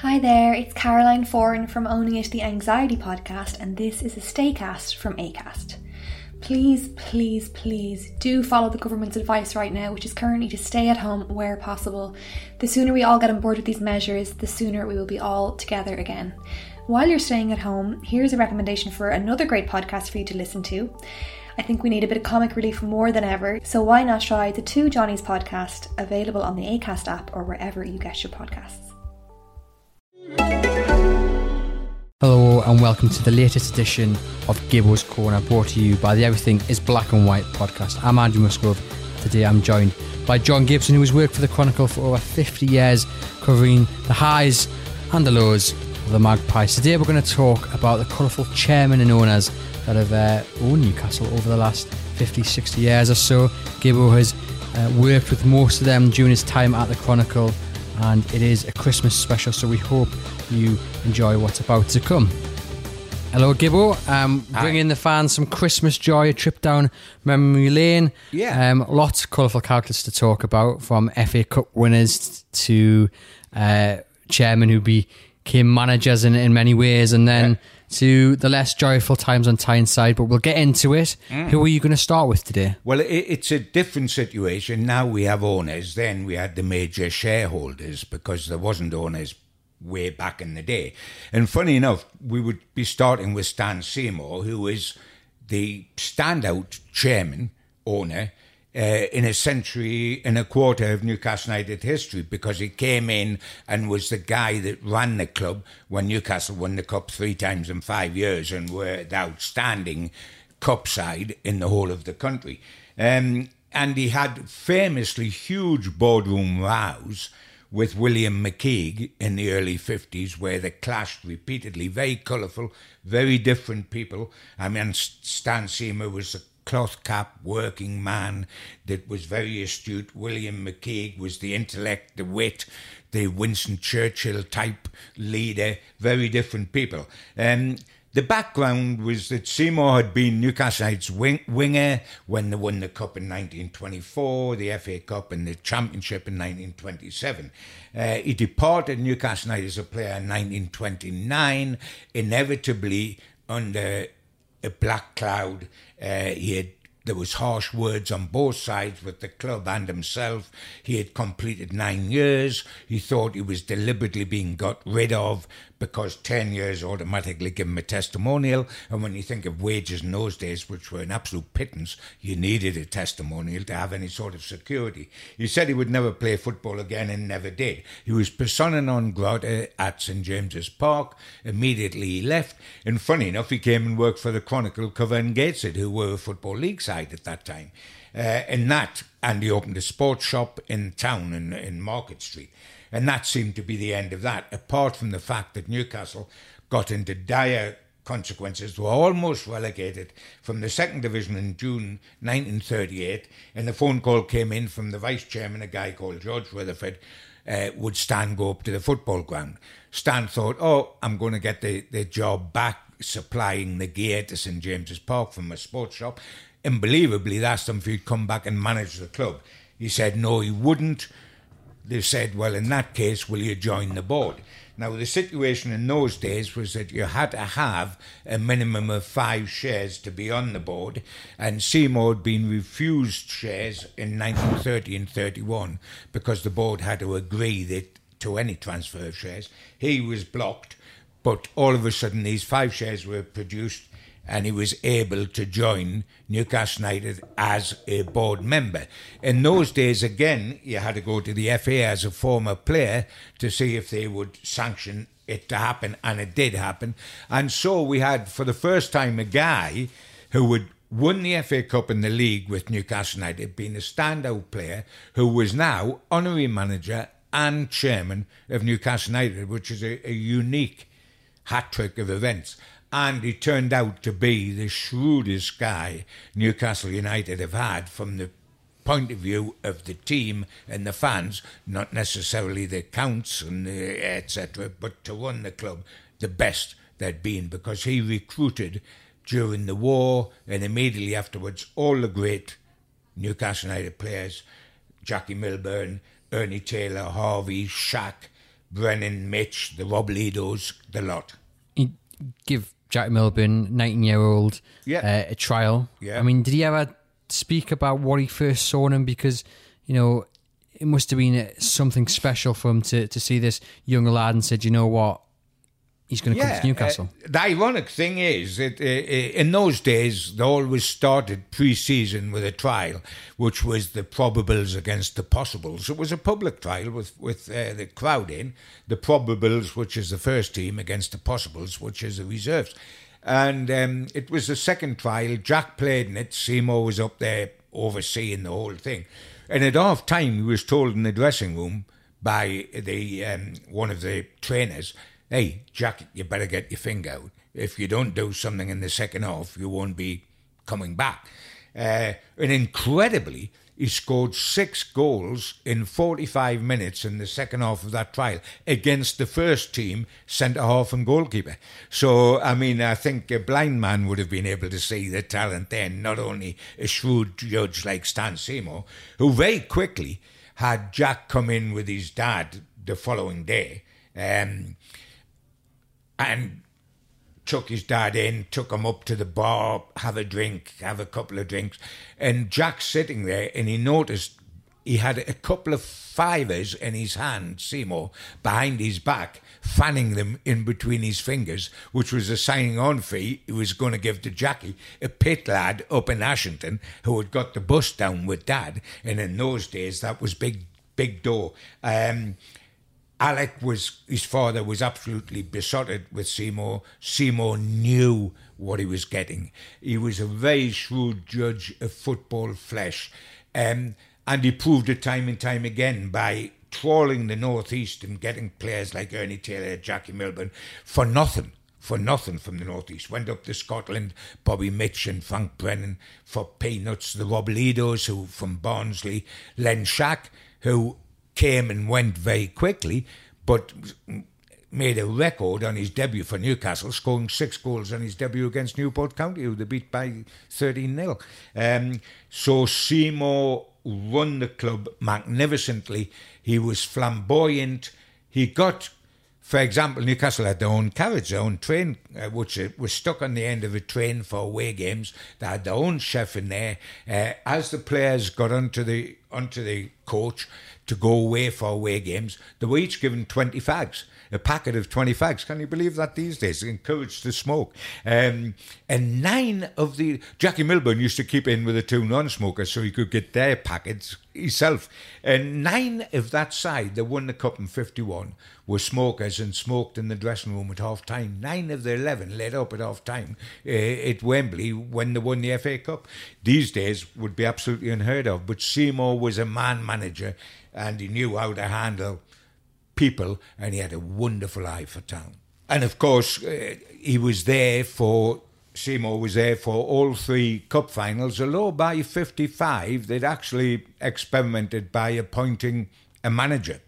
Hi there, it's Caroline Foran from Owning It the Anxiety podcast, and this is a Staycast from ACAST. Please, please, please do follow the government's advice right now, which is currently to stay at home where possible. The sooner we all get on board with these measures, the sooner we will be all together again. While you're staying at home, here's a recommendation for another great podcast for you to listen to. I think we need a bit of comic relief more than ever, so why not try the Two Johnnies podcast, available on the ACAST app or wherever you get your podcasts. Hello and welcome to the latest edition of Gibbo's Corner, brought to you by the Everything is Black and White podcast. I'm Andrew Musgrove. Today I'm joined by John Gibson, who has worked for the Chronicle for over 50 years, covering the highs and the lows of the Magpies. Today we're going to talk about the colourful chairmen and owners that have uh, owned Newcastle over the last 50, 60 years or so. Gibbo has uh, worked with most of them during his time at the Chronicle and it is a Christmas special, so we hope you enjoy what's about to come. Hello, Gibbo. Um, bringing the fans some Christmas joy, a trip down memory lane. Yeah. Um, lots of colourful characters to talk about, from FA Cup winners to uh, chairmen who became managers in, in many ways, and then Yeah. To the less joyful times on Tyneside. But we'll get into it. Mm. Who are you going to start with today? Well, it, it's a different situation. Now we have owners. Then we had the major shareholders because there wasn't owners way back in the day. And funny enough, we would be starting with Stan Seymour, who is the standout chairman, owner, uh, in a century and a quarter of Newcastle United history because he came in and was the guy that ran the club when Newcastle won the cup three times in five years and were the outstanding cup side in the whole of the country. Um, and he had famously huge boardroom rows with William McKeag in the early 50s, where they clashed repeatedly. Very colourful, very different people. I mean, Stan Seymour was a cloth cap working man that was very astute. William McKeag was the intellect, the wit, the Winston Churchill type leader. Very different people. Um, the background was that Seymour had been Newcastle's wing, winger when they won the Cup in 1924, the FA Cup and the Championship in 1927. Uh, he departed Newcastle United as a player in 1929, inevitably under a black cloud. Uh, he had there was harsh words on both sides with the club and himself. He had completed nine years. He thought he was deliberately being got rid of because 10 years automatically give him a testimonial. And when you think of wages in those days, which were an absolute pittance, you needed a testimonial to have any sort of security. He said he would never play football again and never did. He was persona non grata at St James's Park. Immediately he left. And funny enough, he came and worked for the Chronicle covering Gateshead, who were a Football League side at that time. Uh, and that, and he opened a sports shop in town in, in Market Street. And that seemed to be the end of that, apart from the fact that Newcastle got into dire consequences, were almost relegated from the second division in June 1938. And the phone call came in from the vice chairman, a guy called George Rutherford, uh, would Stan go up to the football ground? Stan thought, oh, I'm going to get the, the job back supplying the gear to St James's Park from a sports shop. Unbelievably, they asked him if he'd come back and manage the club. He said no, he wouldn't. They said, well, in that case, will you join the board? Now, the situation in those days was that you had to have a minimum of five shares to be on the board, and Seymour had been refused shares in 1930 and 31 because the board had to agree that to any transfer of shares. He was blocked, but all of a sudden, these five shares were produced and he was able to join Newcastle United as a board member. In those days, again, you had to go to the FA as a former player to see if they would sanction it to happen, and it did happen. And so we had, for the first time, a guy who would won the FA Cup in the league with Newcastle United, been a standout player who was now honorary manager and chairman of Newcastle United, which is a, a unique hat trick of events. And he turned out to be the shrewdest guy Newcastle United have had from the point of view of the team and the fans, not necessarily the counts and etc., but to run the club the best there'd been because he recruited during the war and immediately afterwards all the great Newcastle United players, Jackie Milburn, Ernie Taylor, Harvey, Shaq, Brennan, Mitch, the Rob Robledos, the lot. Give Jack Milburn, 19 year old, Yeah. uh, a trial. Yeah. I mean, did he ever speak about what he first saw in him? Because, you know, it must have been something special for him to, to see this young lad and said, you know what, he's going to come to Newcastle. uh, the ironic thing is that uh, uh, in those days they always started pre-season with a trial, which was the probables against the possibles. It was a public trial with with uh, the crowd in the probables, which is the first team, against the possibles, which is the reserves. And um, it was the second trial. Jack played in it. Seymour was up there overseeing the whole thing. And at half time, he was told in the dressing room by the um, one of the trainers, "Hey, Jack, you better get your finger out. If you don't do something in the second half, you won't be coming back." Uh, and incredibly, he scored six goals in 45 minutes in the second half of that trial against the first team centre half and goalkeeper. So, I mean, I think a blind man would have been able to see the talent then, not only a shrewd judge like Stan Seymour, who very quickly had Jack come in with his dad the following day. Um, and took his dad in, took him up to the bar, have a drink, have a couple of drinks. And Jack's sitting there and he noticed he had a couple of fivers in his hand, Seymour, behind his back, fanning them in between his fingers, which was a signing on fee he was going to give to Jackie, a pit lad up in Ashington who had got the bus down with dad. And in those days, that was big, big dough. Um, Alec was his father was absolutely besotted with Seymour. Seymour knew what he was getting. He was a very shrewd judge of football flesh, um, and he proved it time and time again by trawling the northeast and getting players like Ernie Taylor, Jackie Milburn for nothing. For nothing from the northeast. Went up to Scotland, Bobby Mitch and Frank Brennan for peanuts. The Robledos, who from Barnsley, Len Shack, who came and went very quickly, but made a record on his debut for Newcastle, scoring six goals on his debut against Newport County, who they beat by 13 0. Um, so Seymour run the club magnificently. He was flamboyant. He got, for example, Newcastle had their own carriage, their own train, uh, which uh, was stuck on the end of a train for away games. They had their own chef in there. Uh, as the players got onto the onto the coach to go away for away games, they were each given 20 fags, a packet of 20 fags. Can you believe that these days? Encouraged to smoke. Um, and nine of the. Jackie Milburn used to keep in with the two non smokers so he could get their packets himself. And nine of that side that won the cup in 51 were smokers and smoked in the dressing room at half time. Nine of the 11 lit up at half time uh, at Wembley when they won the FA Cup. These days would be absolutely unheard of. But Seymour was a man manager and he knew how to handle people and he had a wonderful eye for town. And of course, uh, he was there for. Seymour was there for all three cup finals, although by 55 they'd actually experimented by appointing a manager.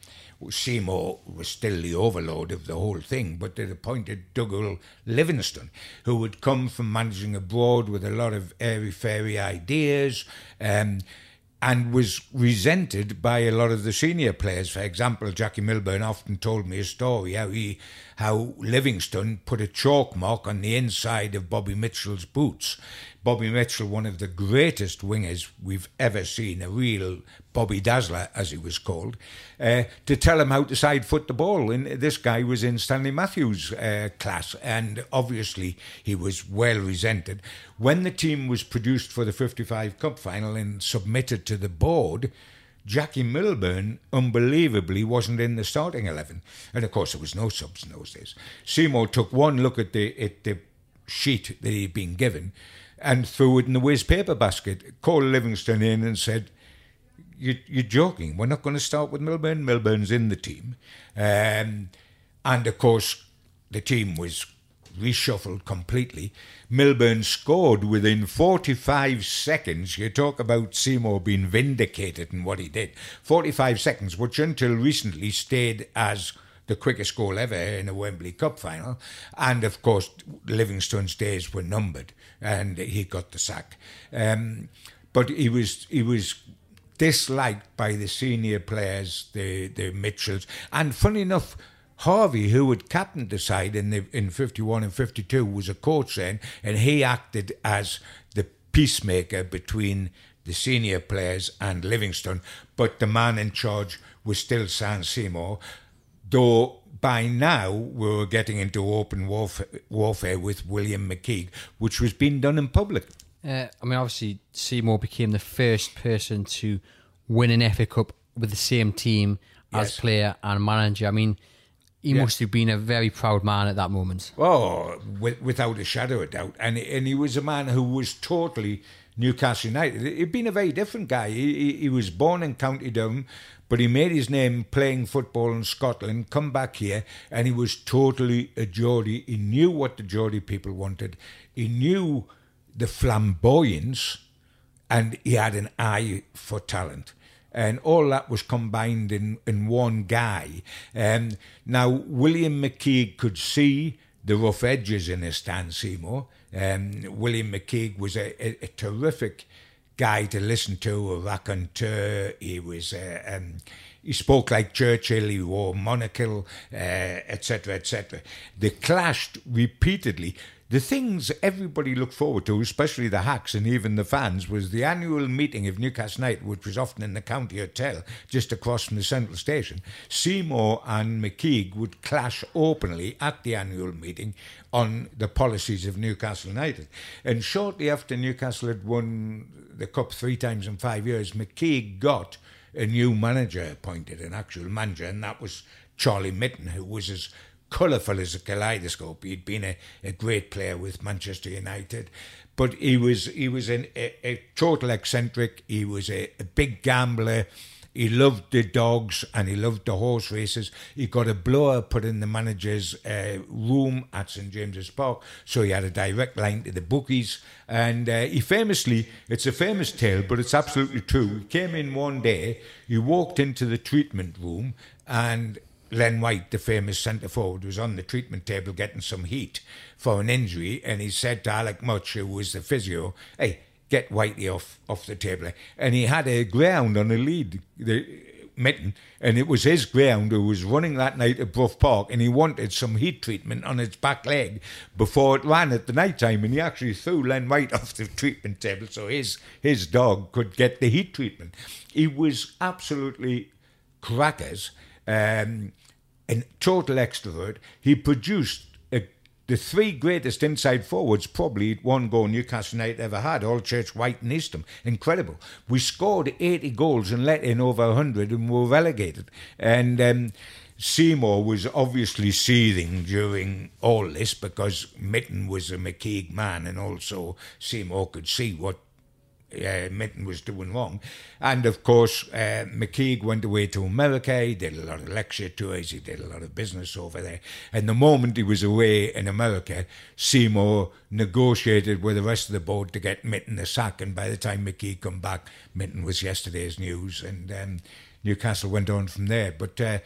Seymour was still the overlord of the whole thing, but they'd appointed Dougal Livingston, who had come from managing abroad with a lot of airy fairy ideas. Um, and was resented by a lot of the senior players. For example, Jackie Milburn often told me a story how he, how Livingston put a chalk mark on the inside of Bobby Mitchell's boots. Bobby Mitchell, one of the greatest wingers we've ever seen, a real Bobby Dazzler, as he was called, uh, to tell him how to side foot the ball. And this guy was in Stanley Matthews' uh, class, and obviously he was well resented. When the team was produced for the 55 Cup final and submitted to the board, Jackie Milburn, unbelievably, wasn't in the starting 11. And of course, there was no subs in those days. Seymour took one look at the, at the sheet that he'd been given and threw it in the waste paper basket, called Livingston in and said, you, you're joking. We're not going to start with Milburn. Milburn's in the team. Um, and of course, the team was reshuffled completely. Milburn scored within 45 seconds. You talk about Seymour being vindicated in what he did. 45 seconds, which until recently stayed as the quickest goal ever in a Wembley Cup final. And of course, Livingstone's days were numbered, and he got the sack. Um, but he was he was disliked by the senior players, the the Mitchells, and funny enough. Harvey, who had captained the side in the, in 51 and 52, was a coach then, and he acted as the peacemaker between the senior players and Livingstone. But the man in charge was still Saint Seymour, though by now we were getting into open warfare, warfare with William McKeag, which was being done in public. Uh, I mean, obviously, Seymour became the first person to win an FA Cup with the same team as Yes. player and manager. I mean, he Yeah. must have been a very proud man at that moment. Oh, with, without a shadow of doubt. And and he was a man who was totally Newcastle United. He'd been a very different guy. He, he, he was born in County Durham, but he made his name playing football in Scotland, come back here, and he was totally a Geordie. He knew what the Geordie people wanted. He knew the flamboyance, and he had an eye for talent. And all that was combined in, in one guy. Um, now, William McKeag could see the rough edges in his Stan Seymour. Um, William McKeag was a, a, a terrific guy to listen to, a raconteur. He was, uh, um, he spoke like Churchill. He wore monocle, uh, etc., etc. They clashed repeatedly. The things everybody looked forward to, especially the hacks and even the fans, was the annual meeting of Newcastle United, which was often in the county hotel just across from the central station. Seymour and McKeag would clash openly at the annual meeting on the policies of Newcastle United. And shortly after Newcastle had won the cup three times in five years, McKeag got a new manager appointed, an actual manager, and that was Charlie Mitten, who was as colourful as a kaleidoscope. He'd been a, a great player with Manchester United, but he was he was an, a, a total eccentric. He was a, a big gambler. He loved the dogs and he loved the horse races. He got a blower put in the manager's uh, room at St James's Park, so he had a direct line to the bookies. And uh, he famously, it's a famous tale, but it's absolutely true. He came in one day, he walked into the treatment room, and Len White, the famous centre forward, was on the treatment table getting some heat for an injury, and he said to Alec Mutch, who was the physio, "Hey, get Whitey off off the table." And he had a ground on a lead, the mitten, and it was his ground who was running that night at Brough Park, and he wanted some heat treatment on its back leg before it ran at the night time, and he actually threw Len White off the treatment table so his his dog could get the heat treatment. He was absolutely crackers, um, an total extrovert. He produced a, the three greatest inside forwards probably one goal Newcastle United ever had, Allchurch, White and Eastham. Incredible. We scored 80 goals and let in over 100 and were relegated. And um, Seymour was obviously seething during all this because Mitten was a McKeag man and also Seymour could see what uh, was doing wrong. And of course, uh, McKeag went away to America. He did a lot of lecture tours. He did a lot of business over there. And the moment he was away in America, Seymour negotiated with the rest of the board to get Mitten the sack. And by the time McKeag come back, Mitten was yesterday's news. And um, Newcastle went on from there. But uh,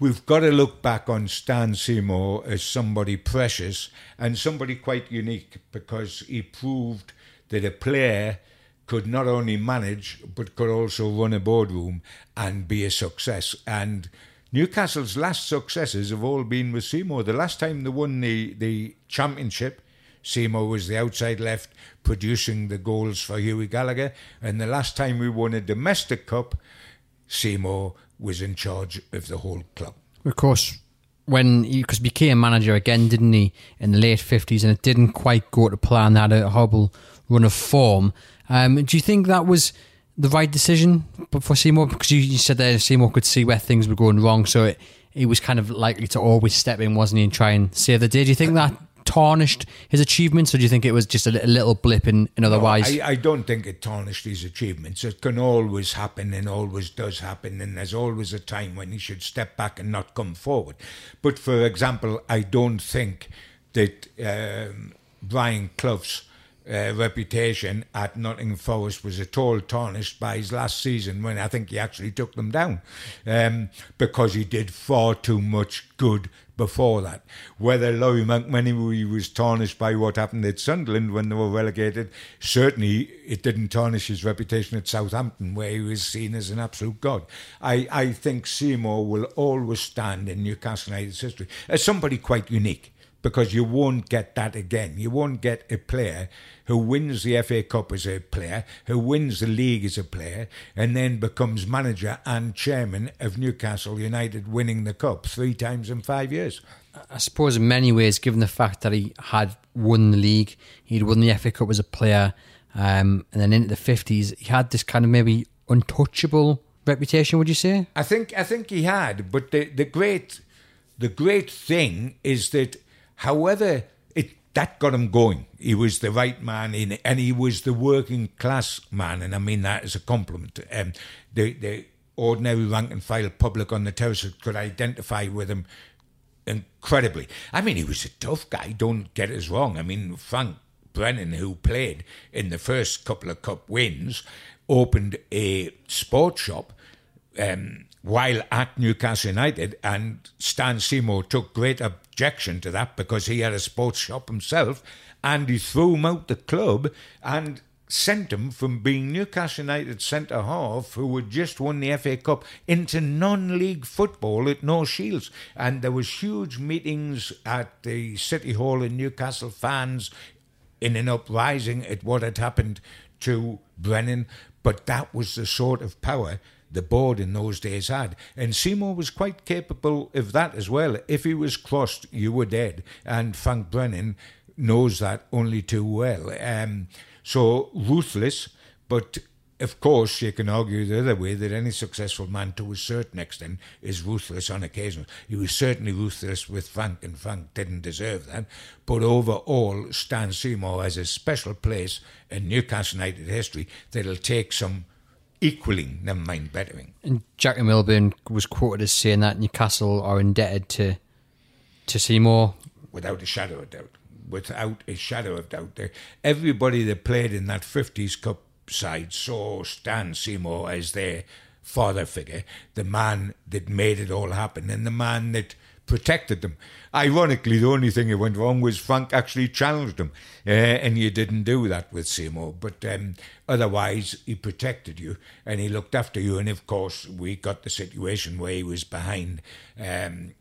we've got to look back on Stan Seymour as somebody precious and somebody quite unique because he proved that a player could not only manage but could also run a boardroom and be a success. And Newcastle's last successes have all been with Seymour. The last time they won the, the championship, Seymour was the outside left producing the goals for Hughie Gallacher. And the last time we won a domestic cup, Seymour was in charge of the whole club. Of course, when he because became manager again, didn't he, in the late fifties, and it didn't quite go to plan. Had a horrible run of form. Um, do you think that was the right decision for Seymour? Because you, you said that Seymour could see where things were going wrong, so it, he was kind of likely to always step in, wasn't he, and try and save the day. Do you think that tarnished his achievements, or do you think it was just a a little blip in, in otherwise? I, I don't think it tarnished his achievements. It can always happen and always does happen, and there's always a time when he should step back and not come forward. But for example, I don't think that um, Brian Clough's uh, reputation at Nottingham Forest was at all tarnished by his last season when I think he actually took them down um, because he did far too much good before that. Whether Lawrie McMenemy was tarnished by what happened at Sunderland when they were relegated, certainly it didn't tarnish his reputation at Southampton, where he was seen as an absolute god. I, I think Seymour will always stand in Newcastle United's history as somebody quite unique because you won't get that again. You won't get a player who wins the FA Cup as a player, who wins the league as a player, and then becomes manager and chairman of Newcastle United, winning the cup three times in five years. I suppose in many ways, given the fact that he had won the league, he'd won the FA Cup as a player, um, and then into the fifties, he had this kind of maybe untouchable reputation. Would you say? I think I think he had, but the the great the great thing is that however it that got him going. He was the right man in and he was the working class man, and I mean that as a compliment. Um, the the ordinary rank and file public on the terrace could identify with him incredibly. I mean, he was a tough guy. Don't get us wrong. I mean, Frank Brennan, who played in the first couple of cup wins, opened a sports shop. Um, while at Newcastle United, and Stan Seymour took great objection to that because he had a sports shop himself, and he threw him out the club and sent him from being Newcastle United centre half, who had just won the FA Cup, into non-league football at North Shields, and there was huge meetings at the City Hall in Newcastle, fans in an uprising at what had happened to Brennan, but that was the sort of power the board in those days had. And Seymour was quite capable of that as well. If he was crossed, you were dead. And Frank Brennan knows that only too well. Um, so ruthless, but of course, you can argue the other way that any successful man to a certain extent is ruthless on occasion. He was certainly ruthless with Frank, and Frank didn't deserve that. But overall, Stan Seymour has a special place in Newcastle United history that'll take some equaling, never mind bettering. And Jackie Milburn was quoted as saying that Newcastle are indebted to to Seymour. Without a shadow of doubt. Without a shadow of doubt. Everybody that played in that 50s Cup side saw Stan Seymour as their father figure, the man that made it all happen, and the man that protected them. Ironically, the only thing that went wrong was Frank actually challenged him, uh, and you didn't do that with Seymour. But um, otherwise, he protected you and he looked after you. And of course, we got the situation where he was behind. Um,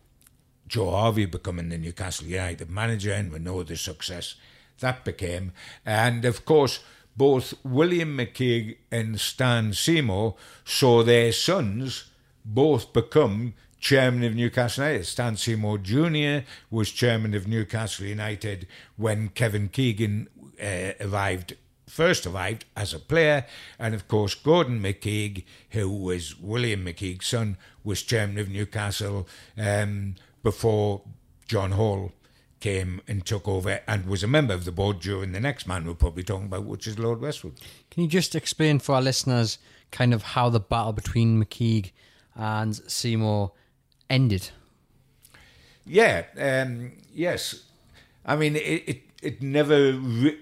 Joe Harvey becoming the Newcastle United manager, and we know the success that became. And of course, both William McKeag and Stan Seymour saw their sons both become chairman of Newcastle United. Stan Seymour Jr. was chairman of Newcastle United when Kevin Keegan uh, arrived first arrived as a player, and of course Gordon McKeag, who was William McKeag's son, was chairman of Newcastle um, before John Hall came and took over and was a member of the board during the next man we're probably talking about, which is Lord Westwood. Can you just explain for our listeners kind of how the battle between McKeag and Seymour ended? Yeah, um, yes. I mean, it it, it never. Re-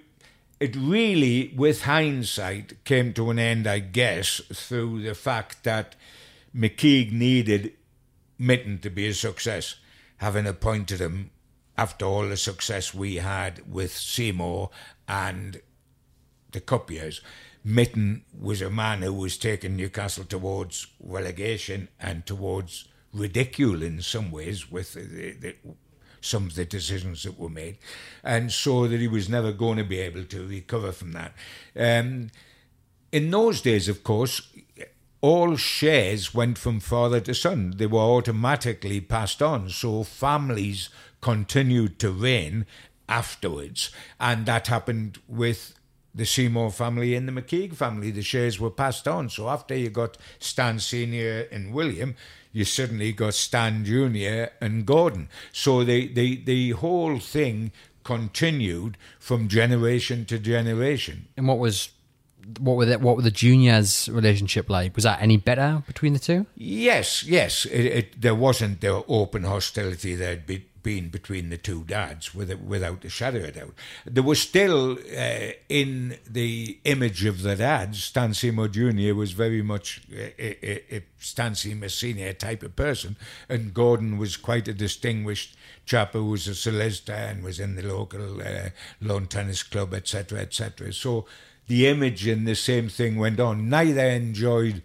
it really, with hindsight, came to an end, I guess, through the fact that McKeag needed Mitten to be a success, having appointed him after all the success we had with Seymour and the Cup years. Mitten was a man who was taking Newcastle towards relegation and towards ridicule in some ways with the, the, some of the decisions that were made, and so that he was never going to be able to recover from that. Um, in those days, of course, all shares went from father to son. They were automatically passed on, so families continued to reign afterwards, and that happened with the Seymour family and the McKeag family. The shares were passed on. So after you got Stan Senior and William, you suddenly got Stan Jr. and Gordon. So the, the, the whole thing continued from generation to generation. And what was what were the, what were the juniors' relationship like? Was that any better between the two? Yes, yes. It, it, there wasn't the open hostility had be, been between the two dads, with, without a shadow of doubt. There was still uh, in the image of the dads, Stan Seymour Jr. was very much a, a, a Senior type of person, and Gordon was quite a distinguished chap who was a solicitor and was in the local uh, lawn tennis club, etc., etc. So the image and the same thing went on. Neither enjoyed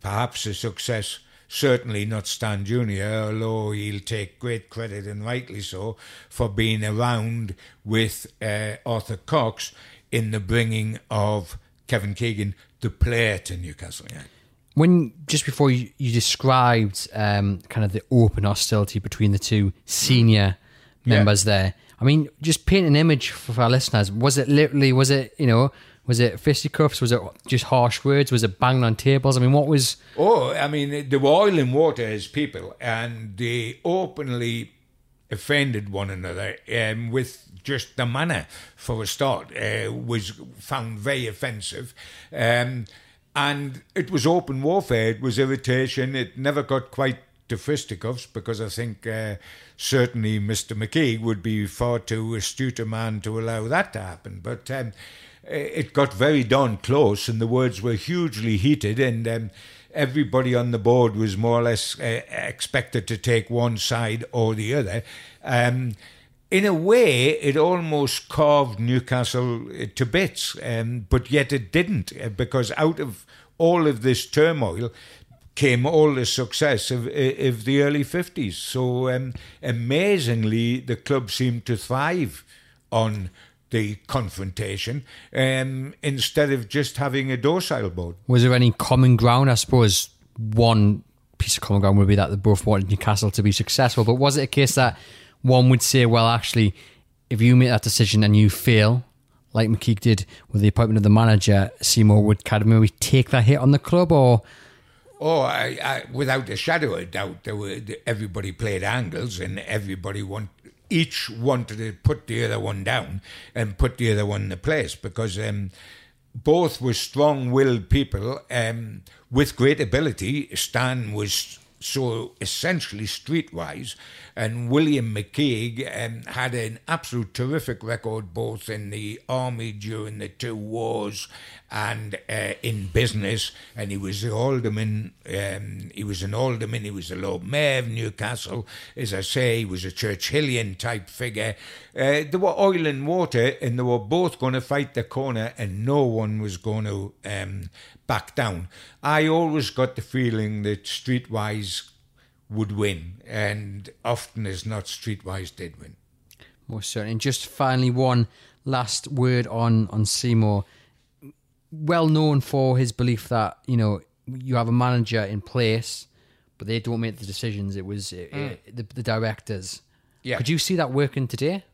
perhaps the success, certainly not Stan Jr., although he'll take great credit and rightly so for being around with uh, Arthur Cox in the bringing of Kevin Keegan, the player, to Newcastle United. When just before you, you described um, kind of the open hostility between the two senior Yeah. members there, I mean, just paint an image for our listeners. Was it literally? Was it you know? Was it fisticuffs? Was it just harsh words? Was it banging on tables? I mean, what was? Oh, I mean, they were oil and water as people, and they openly offended one another um, with just the manner, for a start, uh, was found very offensive. Um, and it was open warfare, it was irritation, it never got quite to fisticuffs because I think uh, certainly Mr. McKeag would be far too astute a man to allow that to happen. But um, it got very darn close, and the words were hugely heated, and um, everybody on the board was more or less uh, expected to take one side or the other. Um, in a way, it almost carved Newcastle uh, to bits, um, but yet it didn't, because out of all of this turmoil came all the success of, of the early 50s. So um, amazingly, the club seemed to thrive on the confrontation um, instead of just having a docile board. Was there any common ground? I suppose one piece of common ground would be that they both wanted Newcastle to be successful. But was it a case that one would say, well, actually, if you make that decision and you fail, like McKeag did with the appointment of the manager, Seymour would kind of maybe take that hit on the club, or Oh, I, I, without a shadow of doubt, there were everybody played angles, and everybody want each wanted to put the other one down and put the other one in the place because um, both were strong-willed people um, with great ability. Stan was so essentially streetwise, and William McKeag um, had an absolute terrific record both in the army during the two wars and uh, in business. And he was the alderman. Um, he was an alderman. He was the Lord Mayor of Newcastle. As I say, he was a Churchillian type figure. Uh, they were oil and water, and they were both going to fight the corner, and no one was going to um, back down. I always got the feeling that Streetwise would win, and often as not, Streetwise did win. most certainly. And just finally, one last word on on Seymour. Well known for his belief that you know you have a manager in place, but they don't make the decisions. It was uh, uh, the, the directors. Yeah. Could you see that working today?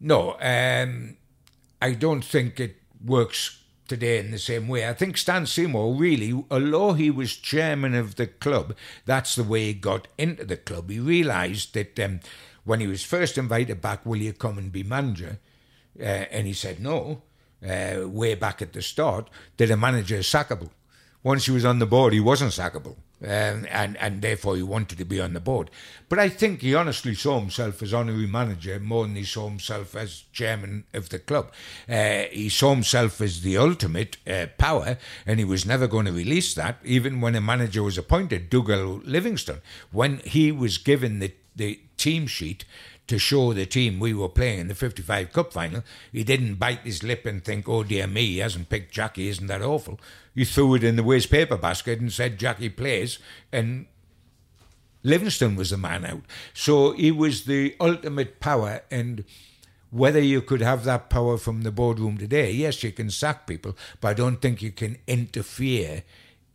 No, um, I don't think it works today in the same way. I think Stan Seymour really, although he was chairman of the club, that's the way he got into the club. He realised that um, when he was first invited back, will you come and be manager? Uh, and he said no, uh, way back at the start, that a manager is sackable. Once he was on the board, he wasn't sackable. Um, and, and therefore he wanted to be on the board. But I think he honestly saw himself as honorary manager more than he saw himself as chairman of the club. Uh, he saw himself as the ultimate uh, power, and he was never going to release that, even when a manager was appointed, Dougal Livingston. When he was given the, the team sheet to show the team we were playing in the 55 Cup final, he didn't bite his lip and think, oh dear me, he hasn't picked Jackie, isn't that awful? He threw it in the waste paper basket and said, Jackie plays, and Livingston was the man out. So he was the ultimate power, and whether you could have that power from the boardroom today, yes, you can sack people, but I don't think you can interfere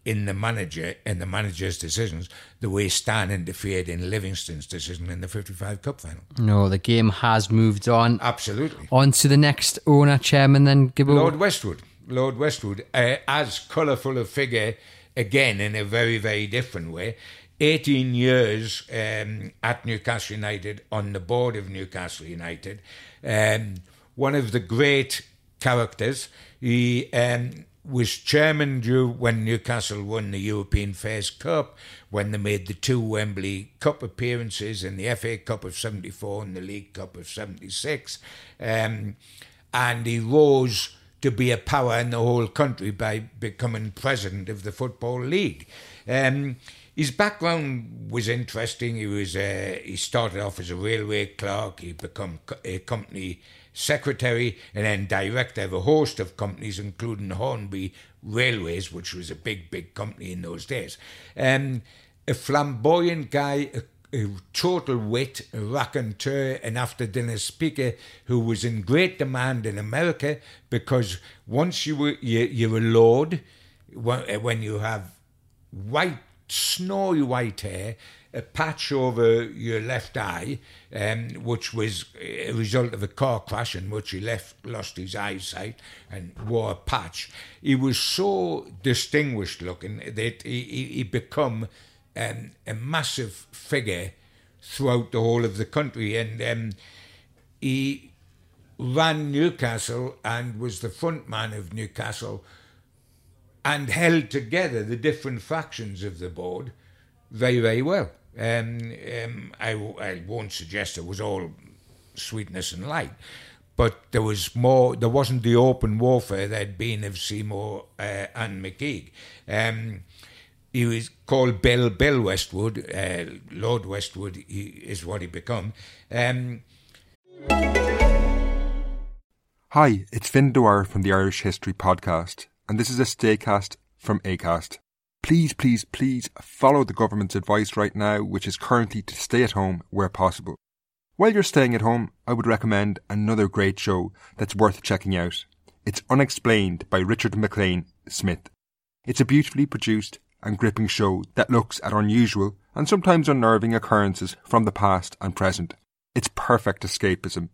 in the manager and the manager's decisions the way Stan interfered in Livingston's decision in the 55 Cup final. No, the game has moved on. Absolutely. On to the next owner, chairman, then Gibbo. Lord Westwood. Lord Westwood, uh, as colourful a figure, again, in a very, very different way. 18 years um, at Newcastle United, on the board of Newcastle United. Um, one of the great characters. He um, was chairman when Newcastle won the European Fairs Cup, when they made the two Wembley Cup appearances in the FA Cup of 74 and the League Cup of 76. Um, and he rose to be a power in the whole country by becoming president of the Football League. Um, his background was interesting. He was uh, he started off as a railway clerk. He became a company secretary and then director of a host of companies, including Hornby Railways, which was a big, big company in those days. Um, a flamboyant guy, a, a total wit, a raconteur, an after dinner speaker who was in great demand in America because once you were you, you're a lord, when you have white, snowy white hair a patch over your left eye, um, which was a result of a car crash in which he left lost his eyesight and wore a patch. He was so distinguished looking that he, he, he um, a massive figure throughout the whole of the country, and um, he ran Newcastle and was the front man of Newcastle and held together the different factions of the board very, very well. Um, um, I, I won't suggest it was all sweetness and light, but there was more. There wasn't the open warfare there'd been of Seymour uh, and McKeag. Um, he was called Bill Bill Westwood. Uh, Lord Westwood he, is what he become. Um, Hi, it's Finn Dwyer from the Irish History Podcast, and this is a staycast from ACAST. Please, please, please follow the government's advice right now, which is currently to stay at home where possible. While you're staying at home, I would recommend another great show that's worth checking out. It's Unexplained by Richard McLean Smith. It's a beautifully produced and gripping show that looks at unusual and sometimes unnerving occurrences from the past and present. It's perfect escapism.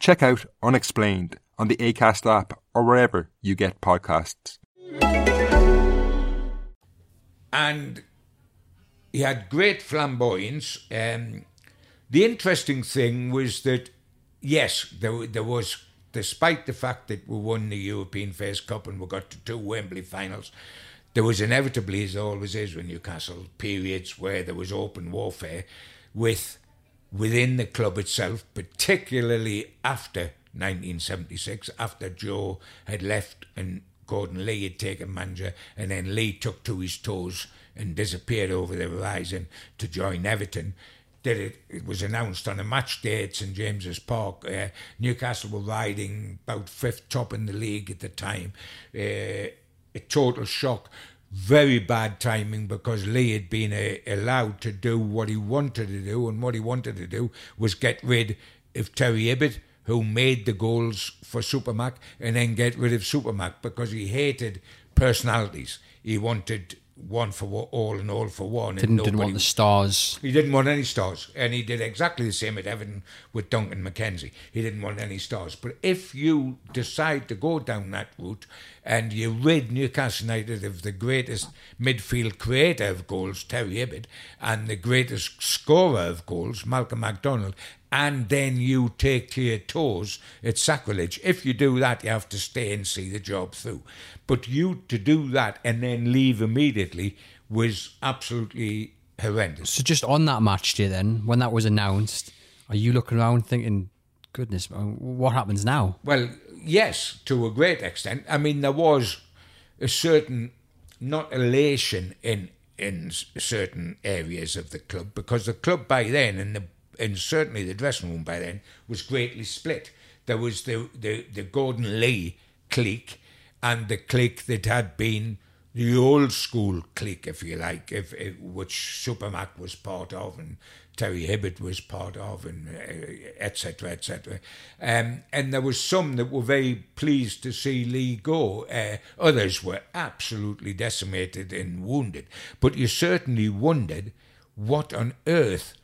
Check out Unexplained on the ACAST app or wherever you get podcasts and he had great flamboyance. Um, the interesting thing was that, yes, there, there was, despite the fact that we won the European Fairs Cup and we got to two Wembley finals, there was inevitably, as there always is with Newcastle, periods where there was open warfare with within the club itself, particularly after 1976, after Joe had left and Gordon Lee had taken manager, and then Lee took to his toes and disappeared over the horizon to join Everton. That it, it was announced on a match day at St James's Park. Uh, Newcastle were riding about fifth top in the league at the time. Uh, a total shock. Very bad timing because Lee had been uh, allowed to do what he wanted to do, and what he wanted to do was get rid of Terry Hibbitt who made the goals for Supermac and then get rid of Supermac because he hated personalities. He wanted one for all and all for one. Didn't, nobody, didn't want the stars. He didn't want any stars. And he did exactly the same at Everton with Duncan McKenzie. He didn't want any stars. But if you decide to go down that route and you rid Newcastle United of the greatest midfield creator of goals, Terry Hibbitt, and the greatest scorer of goals, Malcolm Macdonald, and then you take to your toes, it's sacrilege. If you do that, you have to stay and see the job through. But you to do that and then leave immediately was absolutely horrendous. So, just on that match day, then, when that was announced, are you looking around thinking, goodness, uh, what happens now? Well, yes, to a great extent. I mean, there was a certain, not elation in in certain areas of the club because the club by then and the and certainly the dressing room by then was greatly split. There was the the, the Gordon Lee clique and the clique that had been the old school clique, if you like, if, if which Supermac was part of and Terry Hibbitt was part of, and etc. Uh, etc. Et um, and there was some that were very pleased to see Lee go. Uh, others were absolutely decimated and wounded. But you certainly wondered what on earth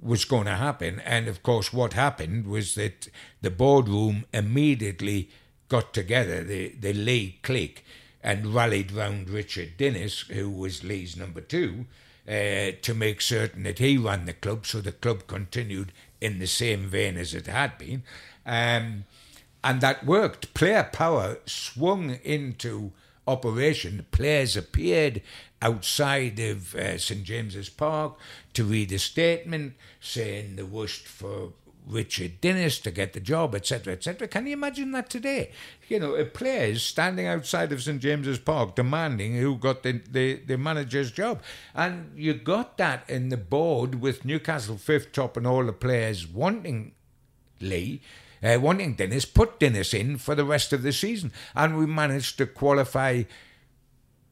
was going to happen. And of course, what happened was that the boardroom immediately got together, the, the Lee clique, and rallied round Richard Dinnis, who was Lee's number two, uh, to make certain that he ran the club, so the club continued in the same vein as it had been. Um, and that worked. Player power swung into operation. Players appeared outside of uh, St James's Park to read a statement saying they wished for Richard Dinnis to get the job, etc., etc. Can you imagine that today? You know, players standing outside of St James's Park demanding who got the, the, the manager's job. And you got that in the board with Newcastle fifth top and all the players wanting Lee. Uh, wanting Dinnis, put Dinnis in for the rest of the season, and we managed to qualify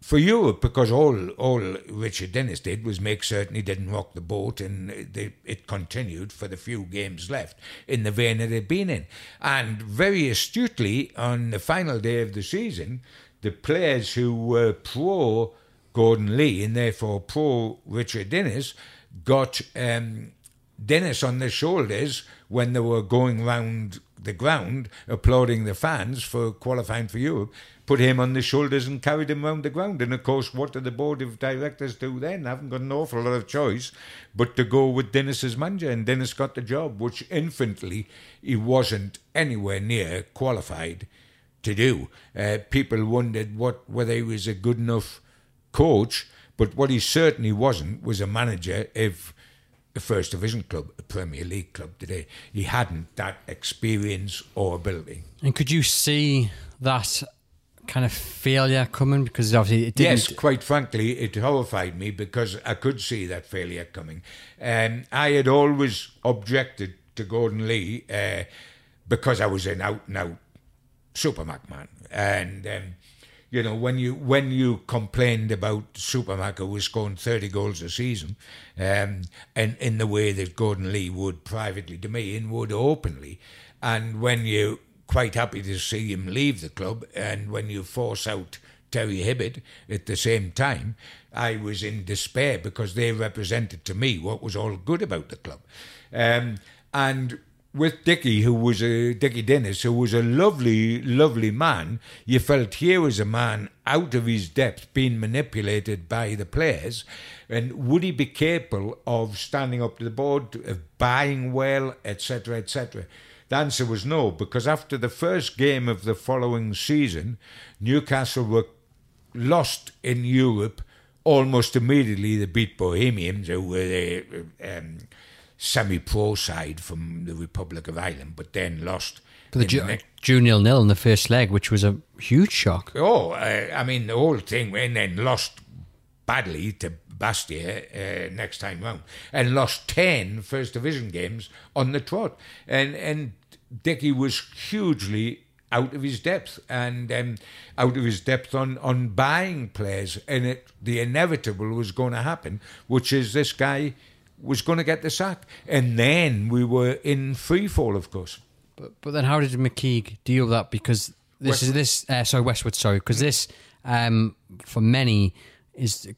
for Europe because all all Richard Dinnis did was make certain he didn't rock the boat and they, it continued for the few games left in the vein it had been in. And very astutely, on the final day of the season, the players who were pro Gordon Lee and therefore pro Richard Dinnis got um, Dinnis on their shoulders when they were going round the ground applauding the fans for qualifying for Europe put him on the shoulders and carried him round the ground. And of course, what did the board of directors do then? They haven't got an awful lot of choice but to go with Dinnis as manager. And Dinnis got the job, which infinitely he wasn't anywhere near qualified to do. Uh, people wondered what whether he was a good enough coach, but what he certainly wasn't was a manager if a first division club, a Premier League club today. He hadn't that experience or ability. And could you see that kind of failure coming because obviously it didn't. Yes, quite frankly, it horrified me because I could see that failure coming. Um, I had always objected to Gordon Lee uh, because I was an out and out Supermac man, and um, you know when you when you complained about Supermac who was scoring thirty goals a season, um, and in the way that Gordon Lee would privately to me and would openly, and when you quite happy to see him leave the club. And when you force out Terry Hibbitt at the same time, I was in despair because they represented to me what was all good about the club. Um, and with Dickie, who was a Dickie Dinnis, who was a lovely, lovely man, you felt here was a man out of his depth, being manipulated by the players, and would he be capable of standing up to the board, of buying well, etc., etc. The answer was no, because after the first game of the following season, Newcastle were lost in Europe almost immediately. They beat Bohemians, who were the um, semi pro side from the Republic of Ireland, but then lost. For the ju- junior nil in the first leg, which was a huge shock. Oh, uh, I mean, the whole thing, and then lost badly to Bastia uh, next time round and lost 10 First Division games on the trot. And, and Dickie was hugely out of his depth and um, out of his depth on, on buying players. And it, the inevitable was going to happen, which is this guy was going to get the sack. And then we were in free fall, of course. But, but then how did McKeag deal with that? Because this is this, uh, sorry, Westwood, sorry, because this, um, for many, is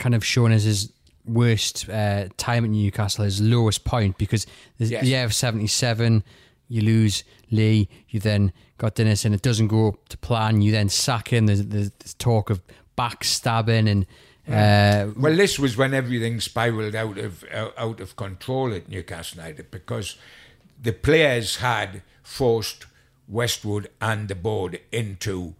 kind of shown as his worst uh, time at Newcastle, his lowest point, because yes. the year of 77, you lose Lee, you then got Dinnis, and it doesn't go to plan. You then sack him. There's, there's talk of backstabbing and. Uh, well, this was when everything spiralled out of out of control at Newcastle United because the players had forced Westwood and the board into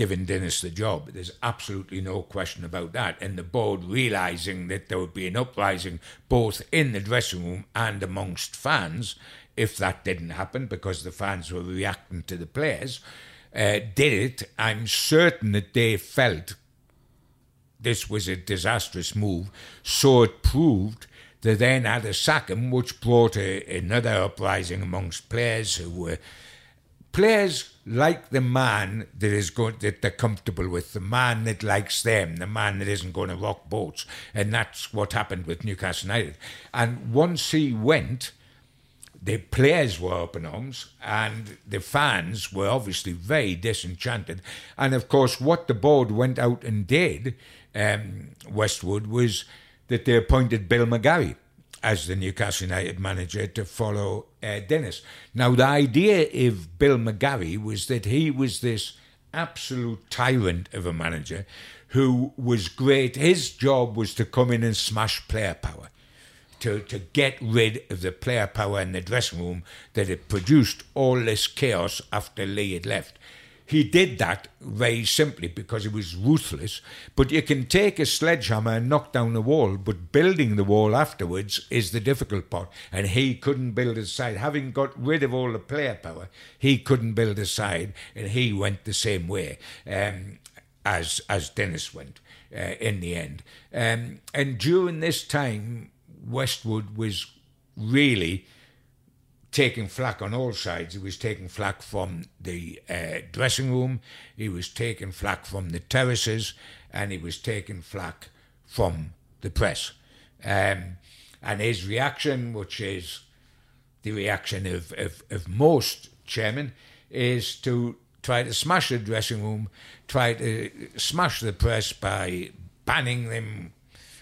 giving Dinnis the job. There's absolutely no question about that. And the board realising that there would be an uprising both in the dressing room and amongst fans if that didn't happen because the fans were reacting to the players, uh, did it. I'm certain that they felt this was a disastrous move. So it proved they then had to sack him, which brought a, another uprising amongst players who were players like the man that is going that they're comfortable with, the man that likes them, the man that isn't going to rock boats, and that's what happened with Newcastle United. And once he went, the players were up in arms, and the fans were obviously very disenchanted. And of course, what the board went out and did, um, Westwood, was that they appointed Bill McGarry as the Newcastle United manager to follow uh, Dinnis. Now, the idea of Bill McGarry was that he was this absolute tyrant of a manager who was great. His job was to come in and smash player power, to, to get rid of the player power in the dressing room that had produced all this chaos after Lee had left. He did that very simply because he was ruthless. But you can take a sledgehammer and knock down a wall, but building the wall afterwards is the difficult part. And he couldn't build a side. Having got rid of all the player power, he couldn't build a side, and he went the same way um, as as Dinnis went uh, in the end. Um, and during this time, Westwood was really taking flack on all sides. He was taking flack from the uh, dressing room, he was taking flack from the terraces, and he was taking flack from the press. Um, and his reaction, which is the reaction of, of, of most chairmen, is to try to smash the dressing room, try to smash the press by banning them